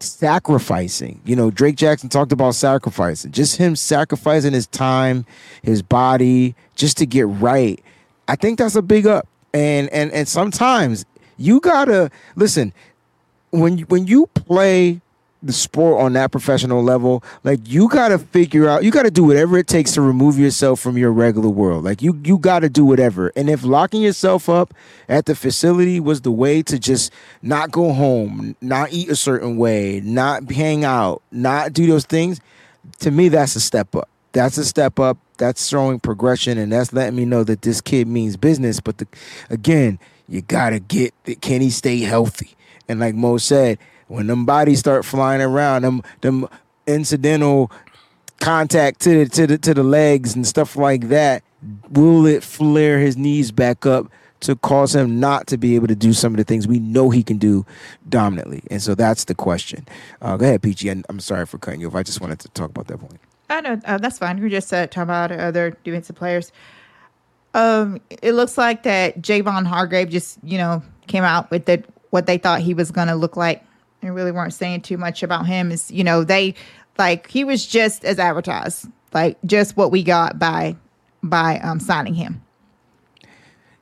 sacrificing. You know, Drake Jackson talked about sacrificing. Just him sacrificing his time, his body, just to get right. I think that's a big up. And and and sometimes you gotta listen when when you play the sport on that professional level, like you gotta figure out, you gotta do whatever it takes to remove yourself from your regular world. Like you, you gotta do whatever. And if locking yourself up at the facility was the way to just not go home, not eat a certain way, not hang out, not do those things, to me, that's a step up. That's a step up. That's showing progression, and that's letting me know that this kid means business. But the, again, you gotta get. Can he stay healthy? And like Mo said, when them bodies start flying around, them them incidental contact to the to the to the legs and stuff like that, will it flare his knees back up to cause him not to be able to do some of the things we know he can do dominantly? And so that's the question. Uh, go ahead. And I'm sorry for cutting you off. I just wanted to talk about that point. I know uh, that's fine. We're just uh, talking about other defensive players. Um, it looks like that Javon Hargrave just you know came out with the what they thought he was going to look like and really weren't saying too much about him is you know they like he was just as advertised like just what we got by by um signing him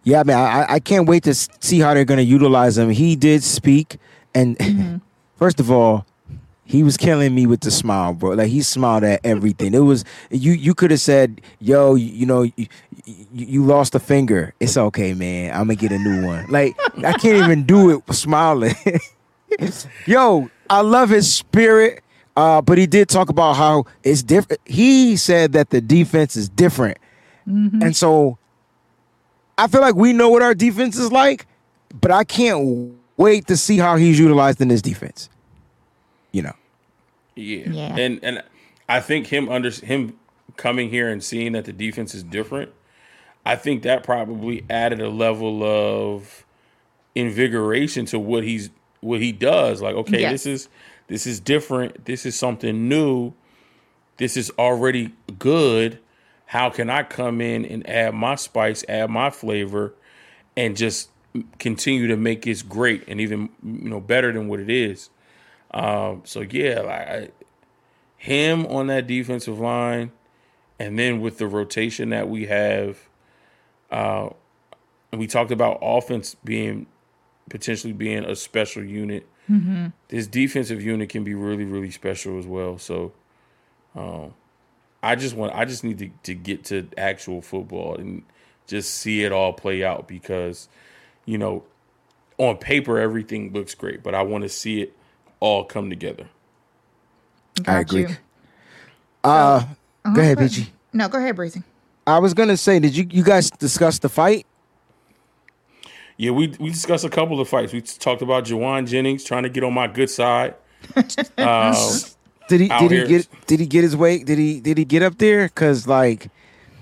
Yeah, man, I, I can't wait to see how they're going to utilize him. He did speak, and first of all, he was killing me with the smile, bro. Like he smiled at everything. It was you. You could have said, "Yo, you, you know, you, you, lost a finger. It's okay, man. I'm gonna get a new one." Like I can't even do it smiling. Yo, I love his spirit. Uh, but he did talk about how it's different. He said that the defense is different. And so I feel like we know what our defense is like, but I can't wait to see how he's utilized in this defense. You know. Yeah. Yeah. And and I think him under him coming here and seeing that the defense is different, I think that probably added a level of invigoration to what he's what he does. Like, okay, Yes. this is this is different. This is something new. This is already good. How can I come in and add my spice, add my flavor, and just continue to make it great and even you know better than what it is? Um, so yeah, like I, him on that defensive line, and then with the rotation that we have, uh, and we talked about offense being potentially being a special unit. This defensive unit can be really, really special as well. So, um, I just want, I just need to, to get to actual football and just see it all play out because, you know, on paper everything looks great, but I want to see it all come together. I agree. you. Uh Uh-huh, go ahead, go Peachy. no go ahead breezy I was gonna say, did you you guys discuss the fight? Yeah, we we discussed a couple of fights. We talked about Jauan Jennings trying to get on my good side. Uh, Did he did he here. get did he get his weight? Did he did he get up there? Cause like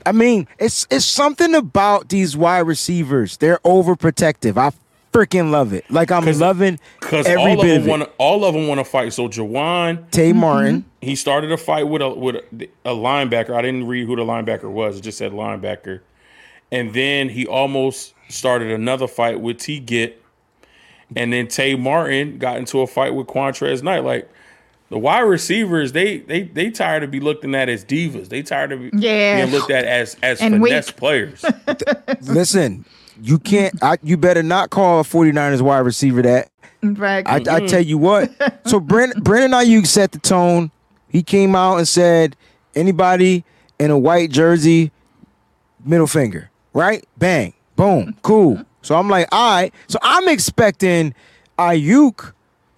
I mean, it's it's something about these wide receivers. They're overprotective. I freaking love it. Like I'm 'Cause- loving Because every all of bit them of it. want all of them want to fight. So Jauan, Tay mm-hmm. Martin. he started a fight with a with a, a linebacker. I didn't read who the linebacker was. It just said linebacker. And then he almost started another fight with T Git. And then Tay Martin got into a fight with Qwuantrezz Knight. Like the wide receivers, they they they tired of be looked at as divas. They tired of be, Yeah. being looked at as as And finesse weak. players. Listen, you can't I, you better not call a 49ers wide receiver that. right I, I tell you what. So Brandon, Brandon Aiyuk set the tone. He came out and said, anybody in a white jersey, middle finger, right? Bang, boom, cool. So I'm like, all right. So I'm expecting Aiyuk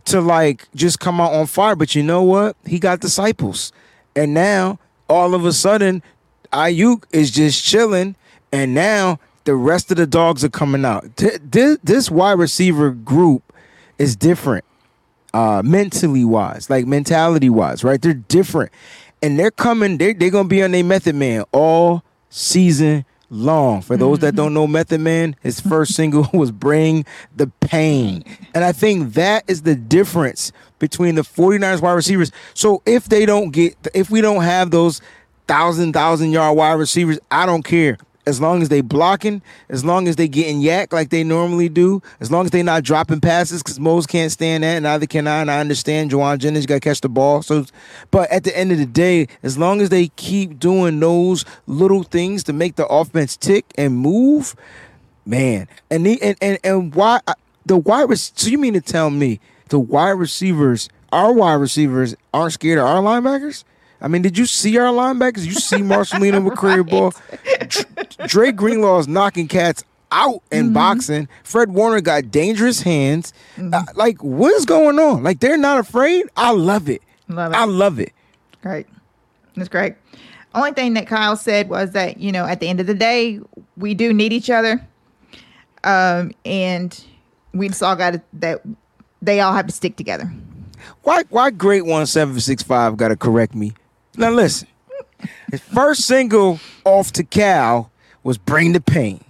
to like just come out on fire, but you know what? He got disciples, and now all of a sudden, Aiyuk is just chilling, and now the rest of the dogs are coming out. This, wide receiver group is different uh mentally wise, like mentality wise, right? They're different. And they're coming, they're, they're gonna be on their Method Man all season long. For those that don't know Method Man, his first single was Bring the Pain. And I think that is the difference between the 49ers wide receivers. So if they don't get if we don't have those thousand, thousand yard wide receivers, I don't care. As long as they blocking, as long as they getting YAC like they normally do, as long as they not dropping passes, because Mose can't stand that, neither can I. And I understand Jauan Jennings got to catch the ball. So, but at the end of the day, as long as they keep doing those little things to make the offense tick and move, man. And the, and and and why the wide? rec- So you mean to tell me the wide receivers, our wide receivers, aren't scared of our linebackers? I mean, did you see our linebackers? You see Marcelino with career ball. Dre Greenlaw is knocking cats out in boxing. Fred Warner got dangerous hands. Uh, like, what is going on? Like, they're not afraid. I love it. Love it. I love it. Great. That's great. Only thing that Kyle said was that, you know, at the end of the day, we do need each other. Um, and we just all got to, that they all have to stick together. Why? Why? Great one seven six five got to correct me. Now listen, his first single off Tical was "Bring the Pain."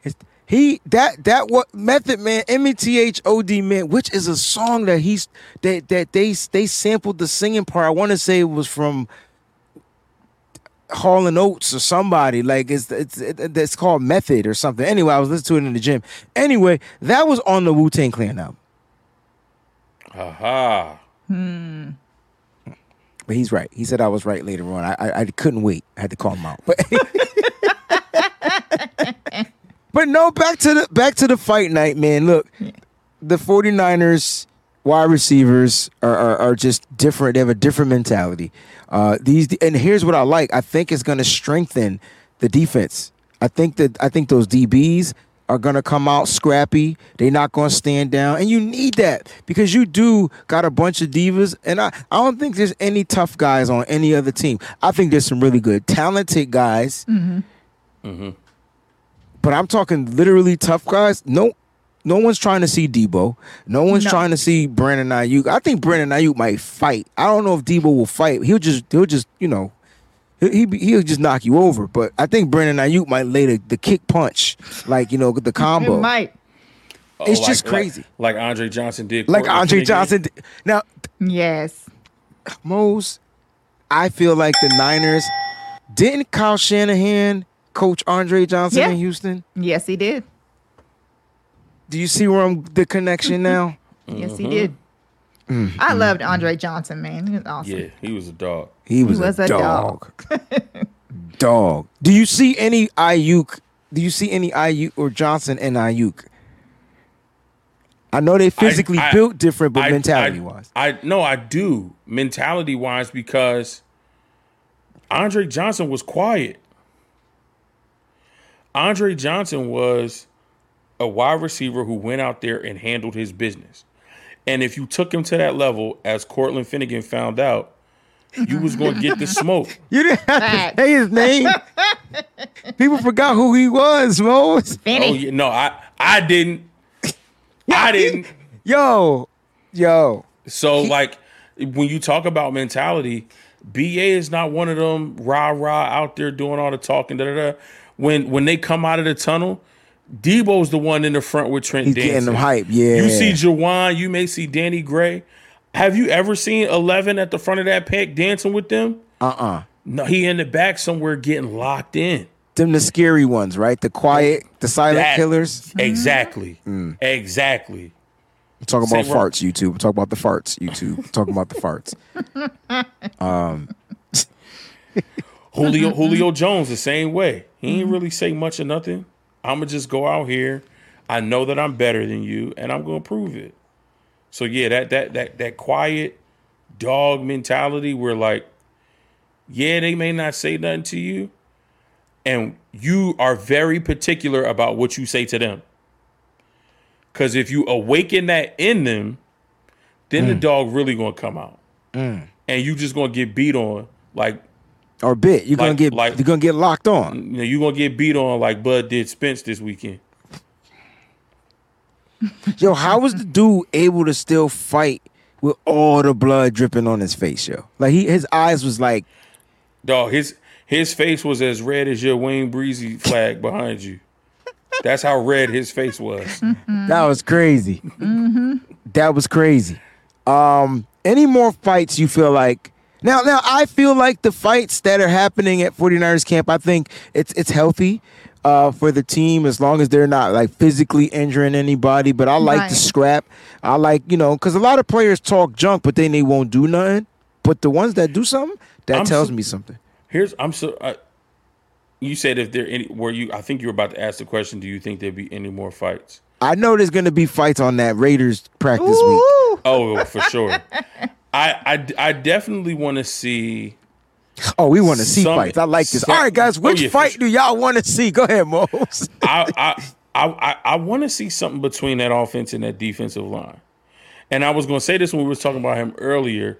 His- He that that what Method Man M E T H O D Man, which is a song that he's that that they they sampled the singing part. I want to say it was from Hall and Oates or somebody like it's it's it's called Method or something. Anyway, I was listening to it in the gym. Anyway, that was on the Wu Tang Clan album. Aha. Hmm. But he's right. He said I was right later on. I I, I couldn't wait. I had to call him out. But But no, back to the back to the fight night, man. Look, the 49ers wide receivers are, are, are just different. They have a different mentality. Uh, these and here's what I like. I think it's going to strengthen the defense. I think that I think those DBs are going to come out scrappy. They're not going to stand down, and you need that because you do got a bunch of divas. And I I don't think there's any tough guys on any other team. I think there's some really good, talented guys. Mm-hmm. Mm-hmm. But I'm talking literally tough guys. No, no one's trying to see Deebo. No one's No. trying to see Brandon Aiyuk. I think Brandon Aiyuk might fight. I don't know if Deebo will fight. He'll just he'll just you know he he he'll just knock you over. But I think Brandon Aiyuk might lay the, the kick punch like you know the combo. It might. It's Oh, just crazy. Like, like Andre Johnson did. Like Andre Finnegan. Johnson. did- Now Yes. Mose, I feel like the Niners didn't Kyle Shanahan coach Andre Johnson Yeah. in Houston. Yes, he did. Do you see where I'm the connection now? Yes, Mm-hmm. he did. I loved Andre Johnson, man. He was awesome. Yeah, he was a dog. He was, was a, a dog. dog. Do you see any Aiyuk? Do you see any Aiyuk or Johnson and Aiyuk? I know they physically I- built different, but I- mentality I, wise. I no, I do mentality wise because Andre Johnson was quiet. Andre Johnson was a wide receiver who went out there and handled his business. And if you took him to that level, as Cortland Finnegan found out, you was going to get the smoke. You didn't have Facts. to say his name. People forgot who he was, Mose. Benny. Oh yeah, no, I I didn't. I didn't. Yo, yo. So like when you talk about mentality, BA is not one of them rah rah out there doing all the talking. Da, da, da. When when they come out of the tunnel, Deebo's the one in the front with Trent He's dancing. getting them hype. Yeah. You see Jauan, you may see Danny Gray. Have you ever seen Eleven at the front of that pack dancing with them? uh-uh. No, he in the back somewhere getting locked in. Them the scary ones, right? The quiet, the silent That- killers. Exactly. Mm. Exactly. I'm talking about Say what? farts, YouTube. I'm talking about the farts, YouTube. I'm talking about the farts. Julio Julio Jones the same way. He ain't really say much of nothing. I'ma just go out here. I know that I'm better than you, and I'm gonna prove it. So yeah, that that that that quiet dog mentality where like, yeah, they may not say nothing to you, and you are very particular about what you say to them. Cause if you awaken that in them, then the mm. dog really gonna come out. Mm. And you just gonna get beat on like Or bit. You're gonna get like- you're gonna get locked on. you know, you're gonna get beat on like Bud did Spence this weekend. Yo, how was the dude able to still fight with all the blood dripping on his face, yo? Like he his eyes was like, Dog, his his face was as red as your Wayne Breezy flag behind you. That's how red his face was. that was crazy. That was crazy. Um, any more fights you feel like Now, now I feel like the fights that are happening at 49ers camp, I think it's it's healthy uh, for the team as long as they're not like physically injuring anybody. But I like Right. the scrap. I like you know because a lot of players talk junk, but then they won't do nothing. But the ones that do something, that I'm tells so- me something. Here's I'm so. Uh, you said if there any were you? I think you were about to ask the question. Do you think there'd be any more fights? I know there's gonna be fights on that Raiders practice week. Oh, for sure. I, I I definitely want to see. Oh, we want to see Some- fights. I like this. some- All right, guys, Oh, which yeah, fight sure. do y'all want to see? Go ahead, Mose. I I I I, I want to see something between that offense and that defensive line. And I was going to say this when we were talking about him earlier.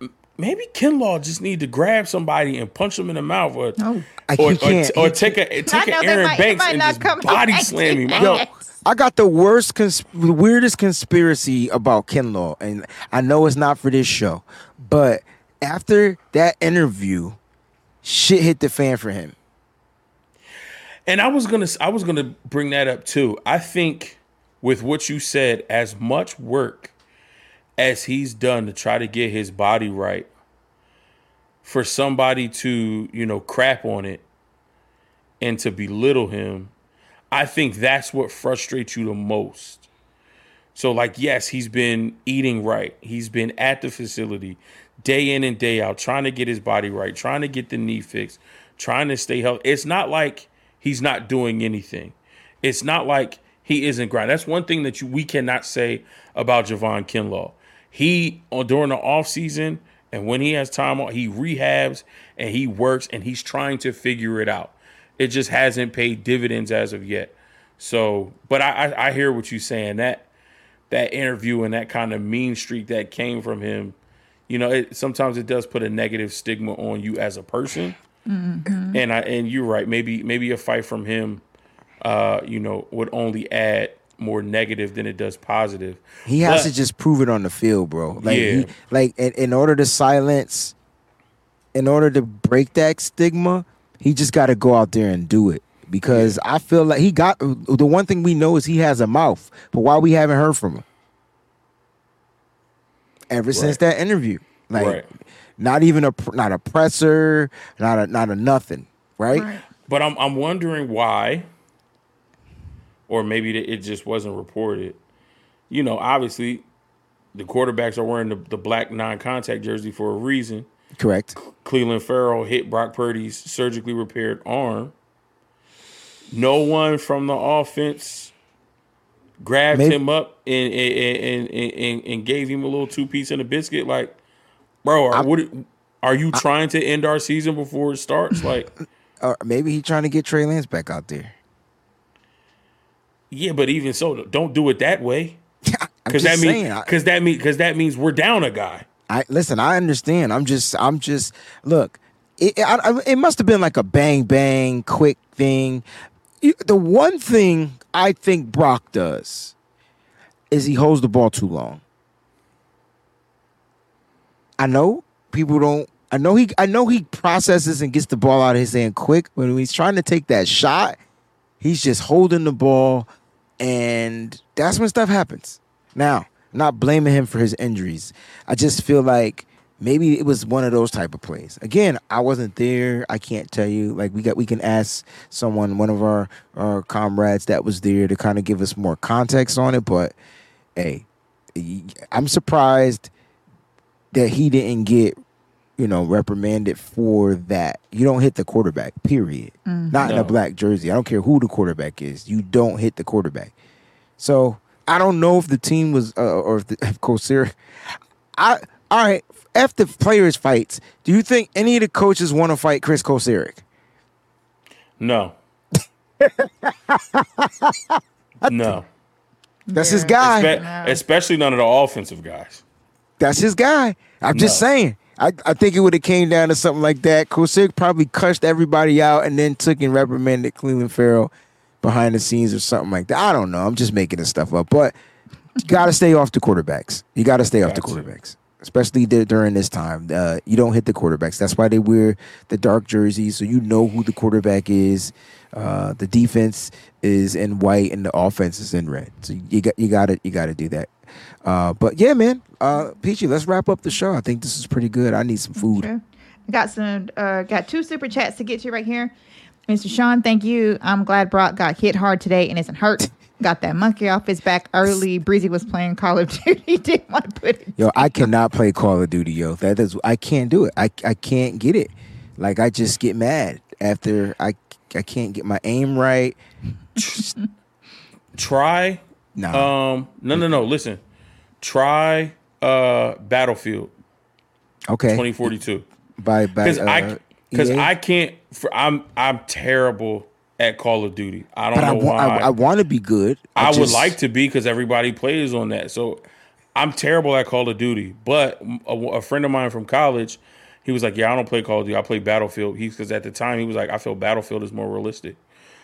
M- Maybe Kinlaw just need to grab somebody and punch him in the mouth, or No. I- or, he or, can't. or He take a take an Aaron might- Banks and just body slam him. I Yo, I got the worst, cons- weirdest conspiracy about Kinlaw, and I know it's not for this show, but after that interview, shit hit the fan for him. And I was gonna I was gonna bring that up too. I think with what you said, as much work as he's done to try to get his body right, for somebody to you know crap on it and to belittle him, I think that's what frustrates you the most. So like yes, he's been eating right. He's been at the facility day in and day out trying to get his body right, trying to get the knee fixed, trying to stay healthy. It's not like he's not doing anything. It's not like he isn't grinding. That's one thing that you, we cannot say about Javon Kinlaw. He uh, during the off season and when he has time he rehabs and he works and he's trying to figure it out. It just hasn't paid dividends as of yet. So, but I, I, I hear what you're saying. That that interview and that kind of mean streak that came from him, you know, it, sometimes it does put a negative stigma on you as a person. And I and you're right. Maybe maybe a fight from him, uh, you know, would only add more negative than it does positive. He has But- to just prove it on the field, bro. Like, Yeah. he, like in, in order to silence, in order to break that stigma, he just got to go out there and do it. Because I feel like he got the one thing we know is he has a mouth, but why we haven't heard from him ever since that interview? Like, Right. not even a not a presser, not a not a nothing, right? Right. But I'm I'm wondering why, or maybe it just wasn't reported. You know, obviously, the quarterbacks are wearing the, the black non-contact jersey for a reason. Correct. Clelin Ferrell hit Brock Purdy's surgically repaired arm. No one from the offense grabbed Maybe- him up and and, and, and, and gave him a little two piece and a biscuit. Like, bro, are, what, are you trying to end our season before it starts? Like, Or maybe he's trying to get Trey Lance back out there. yeah, but even so, don't do it that way. Because that means because that mean because that means we're down a guy. I listen. I understand. I'm just. I'm just. Look, it. I, I- it must have been like a bang bang quick thing. The one thing I think Brock does is he holds the ball too long. I know people don't. I know he. I know he processes and gets the ball out of his hand quick. But when he's trying to take that shot, he's just holding the ball, and that's when stuff happens. Now, not blaming him for his injuries. I just feel like maybe it was one of those type of plays. Again, I wasn't there. I can't tell you. Like we got, we can ask someone, one of our our comrades that was there, to kind of give us more context on it. But hey, I'm surprised that he didn't get you know reprimanded for that. You don't hit the quarterback. Period. Not in a black jersey. I don't care who the quarterback is. You don't hit the quarterback. So I don't know if the team was uh, or if the if Kosir. I all right. After players fights, do you think any of the coaches want to fight Chris Kocurek? No. no. That's his guy. Espe- especially none of the offensive guys. That's his guy. I'm just saying. I, I think it would have came down to something like that. Kocurek probably cussed everybody out and then took and reprimanded Clelin Ferrell behind the scenes or something like that. I don't know. I'm just making this stuff up. But you got to stay off the quarterbacks. You got to stay off the Got to. quarterbacks. Especially dur- during this time. Uh, you don't hit the quarterbacks. That's why they wear the dark jerseys, so you know who the quarterback is. Uh, the defense is in white and the offense is in red. So you got you got to you got to do that. Uh, but yeah, man, uh, Peachy, let's wrap up the show. I think this is pretty good. I need some food. True. Got some. Uh, got two super chats to get to right here. Mr. Sean, thank you. I'm glad Brock got hit hard today and isn't hurt. got that monkey off his back early. Breezy was playing Call of Duty. Didn't want to put it. Yo, I cannot play Call of Duty, yo. That is, I can't do it. I I can't get it. Like I just get mad after I I can't get my aim right. Try. Nah. Um. No. No. No. Listen. Try. Uh. Battlefield Okay. 2042. By by. Because uh, I. Because I can't. For I'm. I'm terrible at Call of Duty. I don't But know wa- why. I, I want to be good. I, would just- like to be because everybody plays on that. So I'm terrible at Call of Duty. But a, a friend of mine from college, he was like, "Yeah, I don't play Call of Duty. I play Battlefield." He's because at the time he was like, "I feel Battlefield is more realistic."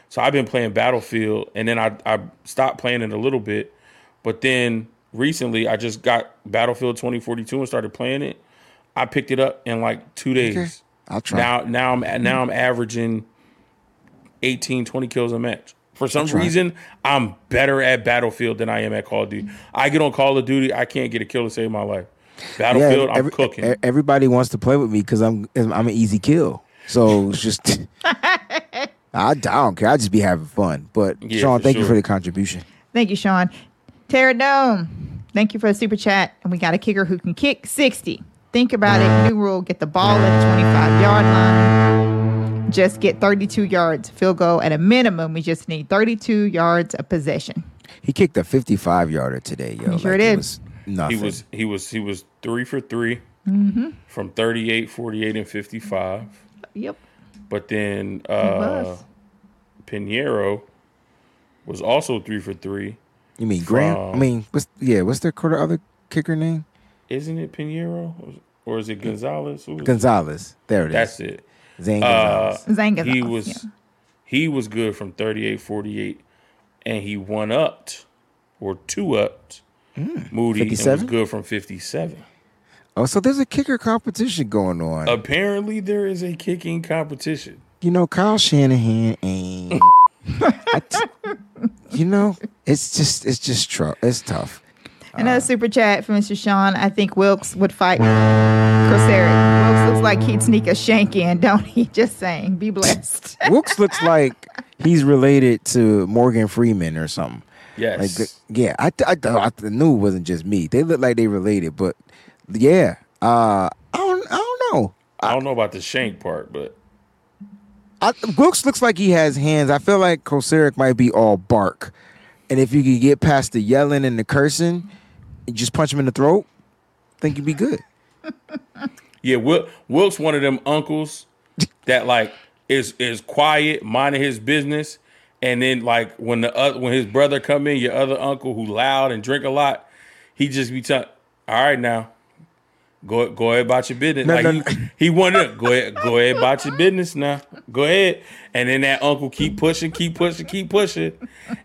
So I've been playing Battlefield, and then I I stopped playing it a little bit, but then recently I just got Battlefield 2042 and started playing it. I picked it up in like two days. Okay. I'll try. Now now I'm now I'm averaging 18, 20 kills a match. For some try. reason, I'm better at Battlefield than I am at Call of Duty. I get on Call of Duty, I can't get a kill to save my life. Battlefield, I'm cooking. Everybody wants to play with me because I'm I'm an easy kill. So it's just I, I don't care. I just be having fun. But Yeah, Sean, for thank you for the contribution. Thank you, Sean. Tara Dome, thank you for the super chat. And we got a kicker who can kick 60. Think about it. New rule get the ball at the 25 yard line. Just get 32 yards. Field goal at a minimum. We just need 32 yards of possession. He kicked a 55 yarder today, yo. He sure did. It was nothing. he was he was he was three for 3 Mm-hmm. from 38, 48, and 55. Yep. But then uh was. Pinheiro was also three for three. you mean Graham? I mean, what's yeah? What's their quarter other kicker name? Isn't it Pinheiro? Or is it Gonzalez? Who was it? Gonzalez. There it is. That's it. Zane Uh, Gonzalez. He was yeah. he was good from 38 48 and he one upped or two upped Moody and was good from 57 oh, so there's a kicker competition going on. apparently there is a kicking competition you know, Kyle Shanahan ain't. I t- you know, it's just it's just tr- it's tough. Another super chat from Mr. Sean. I think Wilks would fight Kocurek. Wilks looks like he'd sneak a shank in, don't he? Just saying. Be blessed. Wilks looks like he's related to Morgan Freeman or something. yes Like, yeah, I, I, I, I knew it wasn't just me. They look like they related, but yeah, uh, I don't, I don't know. I don't know about the shank part but I, Wilks looks like he has hands. I feel like Kocurek might be all bark, and if you could get past the yelling and the cursing, just punch him in the throat, think you'd be good. yeah Wil- Wilks one of them uncles that like is is quiet minding his business and then like when the uh, when his brother come in your other uncle who loud and drink a lot he just be telling all right now Go go ahead about your business. No, like no, he, no. he wanted to go ahead, go ahead about your business now. Go ahead. And then that uncle keep pushing, keep pushing, keep pushing.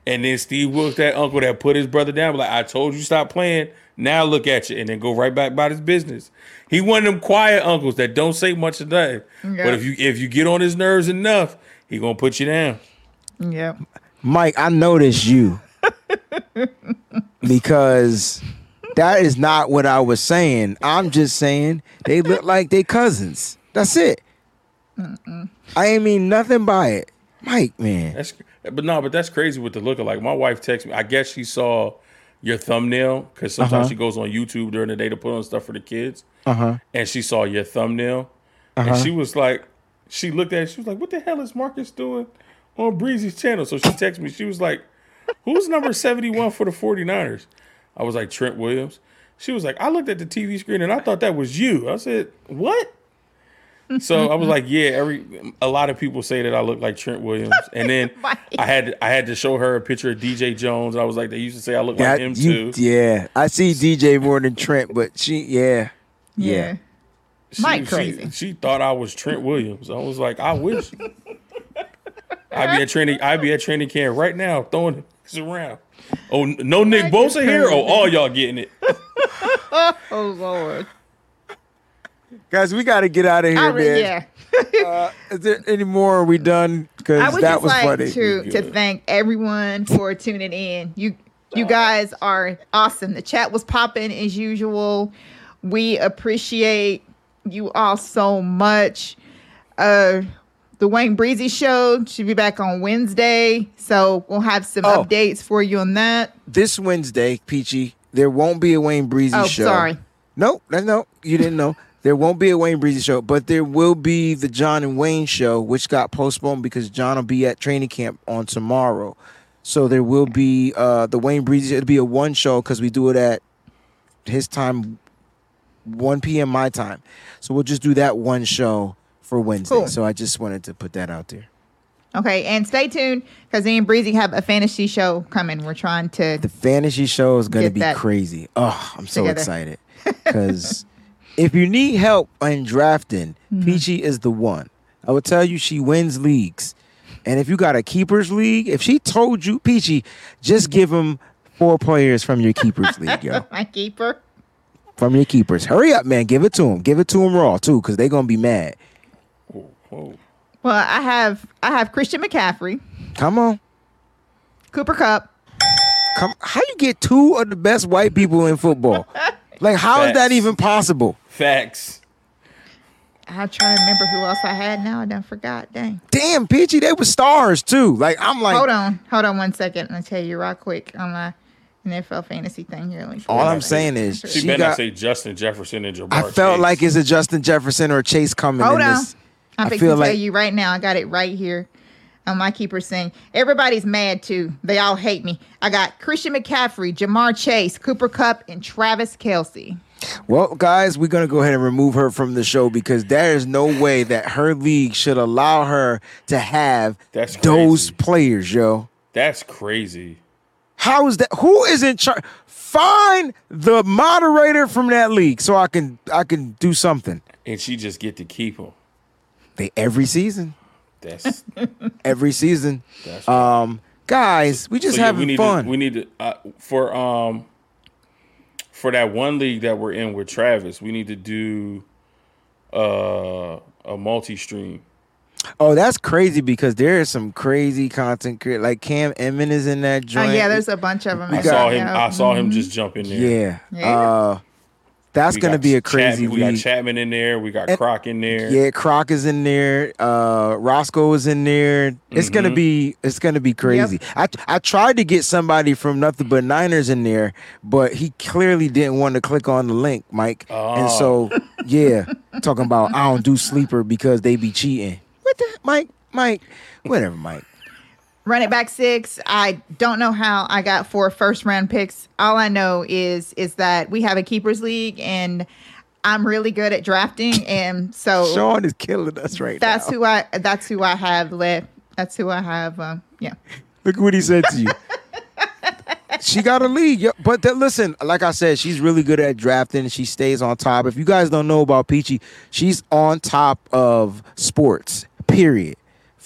And then Steve Wilks, that uncle that put his brother down, like, I told you stop playing. Now look at you. And then go right back about his business. He one of them quiet uncles that don't say much of nothing. Yeah. But if you if you get on his nerves enough, he gonna put you down. yep. Mike, I noticed you because that is not what I was saying. I'm just saying they look like they cousins. That's it. I ain't mean nothing by it. Mike, man. That's but no, but that's crazy with the lookalike. My wife texted me. I guess she saw your thumbnail because sometimes Uh-huh. she goes on YouTube during the day to put on stuff for the kids. Uh huh. and she saw your thumbnail Uh-huh. and she was like she looked at it she was like what the hell is marcus doing on breezy's channel so she texted me she was like who's number 71 for the 49ers i was like trent williams she was like i looked at the tv screen and i thought that was you i said what so i was like yeah every a lot of people say that i look like trent williams and then i had i had to show her a picture of dj jones i was like they used to say i look Yeah, like him you- too yeah. I see DJ more than Trent, but she, yeah, yeah. She, Mike she- crazy. She, thought I was Trent Williams. I was like, I wish. I'd be at training. I'd be at training camp right now, throwing this around. Oh, no Nick Mike is Bosa here. Oh, all y'all getting it. Oh Lord. Guys, we got to get out of here, I re- man. yeah. Uh, is there any more? Are we done? I Because would that just was like funny. to to thank everyone for tuning in. You you guys are awesome. The chat was popping as usual. We appreciate you all so much. Uh the Wayne Breezy show should be back on Wednesday. So we'll have some Oh. updates for you on that. this Wednesday, Peachy, there won't be a Wayne Breezy Oh, show. sorry. No, no, no, you didn't know. There won't be a Wayne Breezy show, but there will be the John and Wayne show, which got postponed because John will be at training camp on tomorrow. So there will be uh the Wayne Breezy. It'll be a one show because we do it at his time, 1 p.m. my time. So we'll just do that one show for Wednesday. Cool. So I just wanted to put that out there. Okay, and stay tuned because me and Breezy have a fantasy show coming. We're trying to The fantasy show is gonna be crazy. Oh, I'm so together. excited because if you need help in drafting, Mm-hmm. Peachy is the one. I will tell you, she wins leagues, and if you got a keepers league, if she told you, Peachy, just give him four players from your keepers league, yo, my keeper. from your keepers. Hurry up, man, give it to him. Give it to him raw too, because they're gonna be mad. Whoa. Well, I have I have Christian McCaffrey, Come on, Cooper Kupp, come. How you get two of the best white people in football? Like, how is that Facts. even possible? Facts. I'm trying to remember who else I had now. I done forgot. Dang. Damn, Peachy, they were stars too. Like, I'm like, hold on. Hold on one second. I'll tell you right quick on my NFL fantasy thing here. Let me all I'm it saying is, She, she better got. not say Justin Jefferson and Ja'Marr I felt Chase. like it's a Justin Jefferson or Chase coming Hold in on. this. I'm I fixing feel to tell like- you right now. I got it right here on my keeper saying everybody's mad too. They all hate me. I got Christian McCaffrey, Ja'Marr Chase, Cooper Kupp, and Travis Kelce. Well, guys, we're gonna go ahead and remove her from the show because there is no way that her league should allow her to have That's those players, yo. That's crazy. How is that? Who is in charge? Find the moderator from that league so I can I can do something. And she just get to keep him. They every season, That's every season. that's Um, guys, we just So, yeah, having we need fun. To, we need to uh, for um for that one league that we're in with Travis. We need to do uh a multi-stream. oh, that's crazy because there is some crazy content creator like Cam Emmon is in that Oh joint. yeah, there's a bunch of them. I saw him. I saw him just jump in there. Yeah. Yeah. Uh, that's gonna be a crazy Chapman, We got. Chapman in there. We got And- Croc in there. Yeah, Croc is in there. Uh, Roscoe is in there. It's gonna be it's gonna be crazy. I I tried to get somebody from Nothing But Niners in there, but he clearly didn't want to click on the link, Mike. And so yeah, talking about I don't do sleeper because they be cheating. What the Mike? Mike? Whatever, Mike. Run it back six. I don't know how I got four first round picks. All I know is is that we have a keepers league and I'm really good at drafting and so Sean is killing us right that's now. who I that's who I have left. That's who I have um yeah. Look what he said to you. she got a lead, but that, listen, like I said, she's really good at drafting. She stays on top. If you guys don't know about Peachy, she's on top of sports. Period.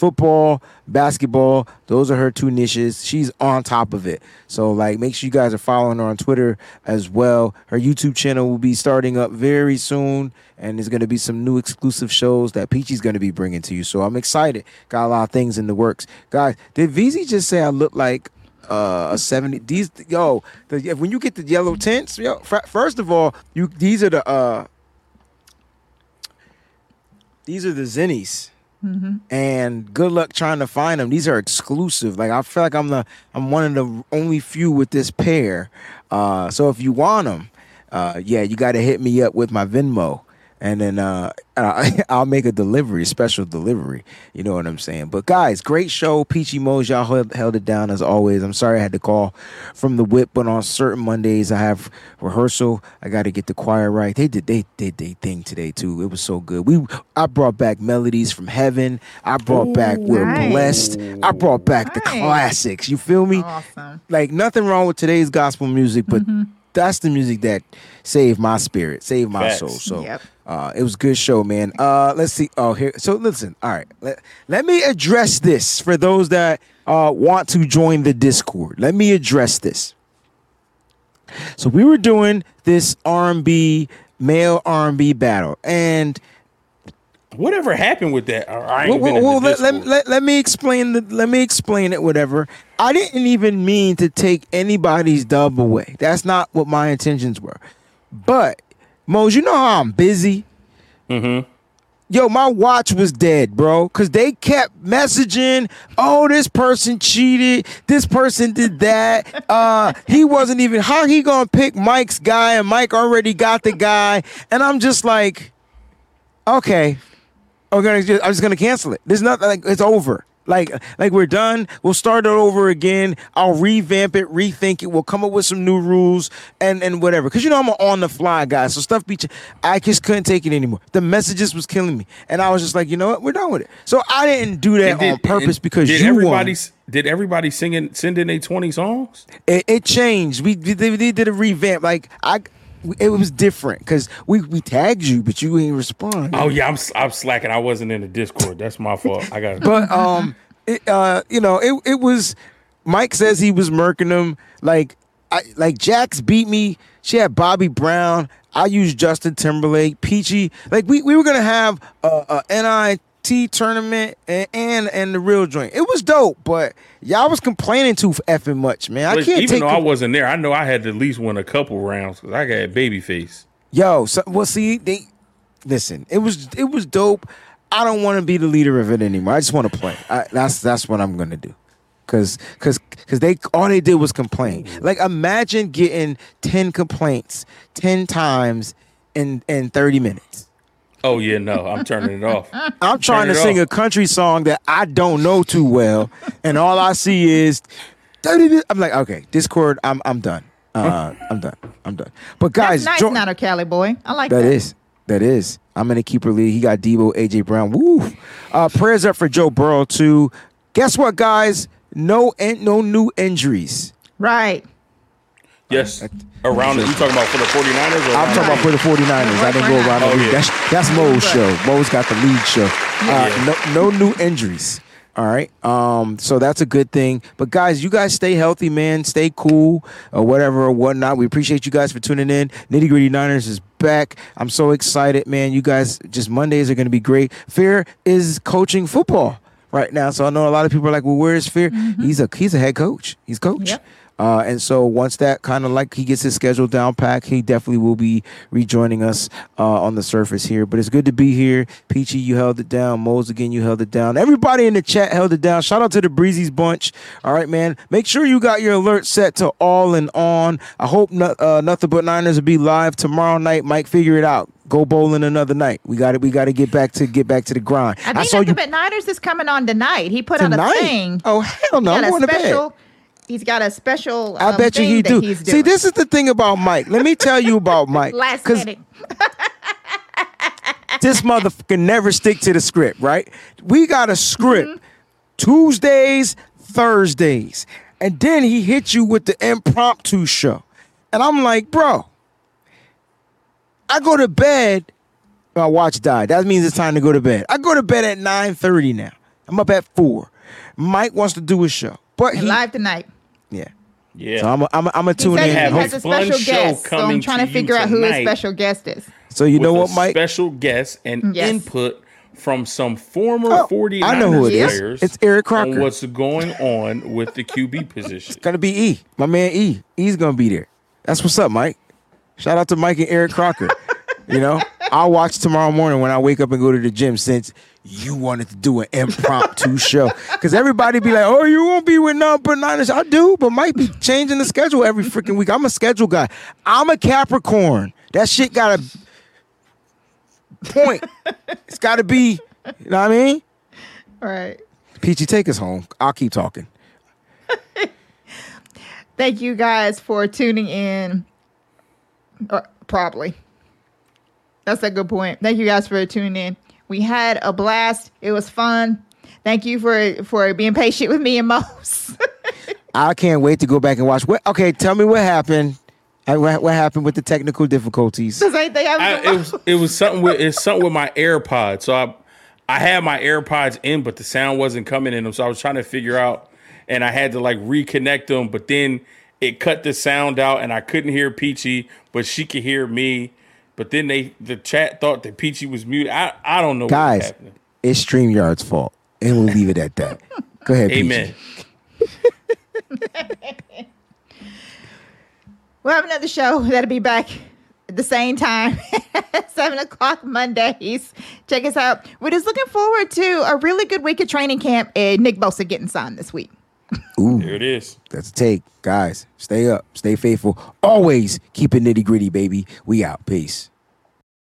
Football, basketball, those are her two niches. She's on top of it. So, like, make sure you guys are following her on Twitter as well. Her YouTube channel will be starting up very soon, and there's going to be some new exclusive shows that Peachy's going to be bringing to you. So, I'm excited. Got a lot of things in the works. Guys, did VZ just say I look like uh, a 70? These, yo, the, when you get the yellow tints, yo, fir- first of all, you these are the, uh, these are the Zennies and good luck trying to find them. These are exclusive. Like I feel like I'm the I'm one of the only few with this pair. Uh, so if you want them, uh, yeah, you got to hit me up with my Venmo, and then uh, I'll make a delivery, special delivery. You know what I'm saying? But guys, great show, Peachy Mose. Y'all held, held it down as always. I'm sorry I had to call from the whip, but on certain Mondays I have rehearsal. I got to get the choir right. They did they did they thing today too. It was so good. We I brought back melodies from heaven. I brought back We're nice. Blessed. I brought back the classics. You feel me? Awesome. Like nothing wrong with today's gospel music, but that's the music that saved my spirit, saved my Facts. soul. So Yep. Uh, it was a good show, man. Uh, let's see. Oh, here. So listen. All right. Let, let me address this for those that uh, want to join the Discord. Let me address this. So we were doing this R&B male R&B battle. And Whatever happened with that? I ain't been well, in well, let, let, let, let me explain the, let me explain it whatever. I didn't even mean to take anybody's dub away. That's not what my intentions were. But Mose, you know how I'm busy? Mm-hmm. Yo, my watch was dead, bro, because they kept messaging, oh, this person cheated, this person did that. Uh, he wasn't even how he gonna pick Mike's guy, and Mike already got the guy. And I'm just like, okay. I'm gonna just, I'm just gonna cancel it. There's nothing like it's over. Like like we're done. We'll start it over again. I'll revamp it, rethink it. We'll come up with some new rules and and whatever. Cause you know I'm an on the fly guy. So stuff be. ch- I just couldn't take it anymore. The messages was killing me, and I was just like, you know what, we're done with it. So I didn't do that did- on purpose because did you everybody won. did everybody singing send in their twenty songs? It, it changed. We, we they, they did a revamp. Like I. It was different because we, we tagged you, but you ain't respond. Oh yeah, I'm I'm slacking. I wasn't in the Discord. That's my fault. I got. but um, it, uh, you know, it it was. Mike says he was murking them. Like, I like Jax beat me. She had Bobby Brown. I used Justin Timberlake, Peachy. Like we, we were gonna have a, a NIT tournament and, and and the real joint. It was dope, but y'all was complaining too effing much, man. I can't even though I wasn't there, I know I had to at least win a couple rounds because I got babyface. Yo, so, well, see, they listen. It was it was dope. I don't want to be the leader of it anymore. I just want to play. I, that's that's what I'm gonna do. Cause, cause, cause they all they did was complain. Mm-hmm. Like imagine getting ten complaints ten times in in thirty minutes. Oh yeah, no, I'm turning it off. I'm trying to sing off. a country song that I don't know too well, and all I see is. I'm like, okay, Discord. I'm I'm done. Uh, I'm done. I'm done. But guys, That's nice, join- not a Cali boy. I like that. that is. That is. I'm in the keeper league. He got Deebo, AJ Brown. Woo. Uh, prayers up for Joe Burrow too. Guess what, guys? No, in, no new injuries. Right. Yes, around it. You talking about for the 49ers? Or I'm talking about for the 49ers. I didn't go around the Oh, league. yeah. That's that's Mo's show. Mo's got the lead show. Uh, no, no new injuries. All right. Um, so that's a good thing. But guys, you guys stay healthy, man. Stay cool or whatever or whatnot. We appreciate you guys for tuning in. Nitty Gritty Niners is back. I'm so excited, man. You guys just Mondays are gonna be great. Fear is coaching football right now. So I know a lot of people are like, well, where is Fear? He's a he's a head coach. He's coach. Yep. Uh, and so once that kind of like he gets his schedule down pack, he definitely will be rejoining us uh, on the surface here. But it's good to be here. Peachy, you held it down. Mose, again, you held it down. Everybody in the chat held it down. Shout out to the Breezy's bunch. All right, man. Make sure you got your alert set to all and on. I hope no, uh, nothing but Niners will be live tomorrow night. Mike, figure it out. Go bowling another night. We got it. We got to get back to get back to the grind. I think nothing but Niners is coming on tonight. He put on a thing. Oh hell no! I'm going a to bed. He's got a special. I um, bet you he do. See, this is the thing about Mike. Let me tell you about Mike. last minute. This motherfucker never stick to the script, right? We got a script Mm-hmm. Tuesdays, Thursdays, and then he hit you with the impromptu show, and I'm like, bro, I go to bed. My watch died. That means it's time to go to bed. I go to bed at 9:30 now. I'm up at four. Mike wants to do a show, but he, live tonight. Yeah. Yeah. So I'm, I'm, I'm a tune in. He have Hope- has a special guest. So I'm trying to to figure out who his special guest is. so you know what, a Mike? Special guest and mm, Yes. input from some former Oh, 49ers I know who it is. players. It's Eric on Crocker. what's going on with the QB position. It's gonna be E. My man E. E's gonna be there. That's what's up, Mike. Shout out to Mike and Eric Crocker. you know, I'll watch tomorrow morning when I wake up and go to the gym since you wanted to do an impromptu show. Cause everybody be like, oh, you won't be with none but. I do, but might be changing the schedule every freaking week. I'm a schedule guy. I'm a Capricorn. That shit got a point. it's gotta be, you know what I mean? All right. Peachy, take us home. I'll keep talking. Thank you guys for tuning in. Or probably. That's a good point. Thank you guys for tuning in. We had a blast. It was fun. Thank you for for being patient with me and Mose. I can't wait to go back and watch. What? Okay, tell me what happened. What, what happened with the technical difficulties? Because I think I, it was it was something with it's something with my AirPods. So I I had my AirPods in, but the sound wasn't coming in them. So I was trying to figure out, and I had to like reconnect them. But then it cut the sound out, and I couldn't hear Peachy, but she could hear me. But then they the chat thought that Peachy was muted. I I don't know what's Guys, happening. it's StreamYard's fault. And we'll leave it at that. Go ahead, Peachy. Amen. We'll have another show that'll be back at the same time, seven o'clock Mondays. Check us out. We're just looking forward to a really good week of training camp and Nick Bosa getting signed this week. There it is. That's a take. Guys, stay up, stay faithful. Always keep it nitty gritty, baby. We out. Peace.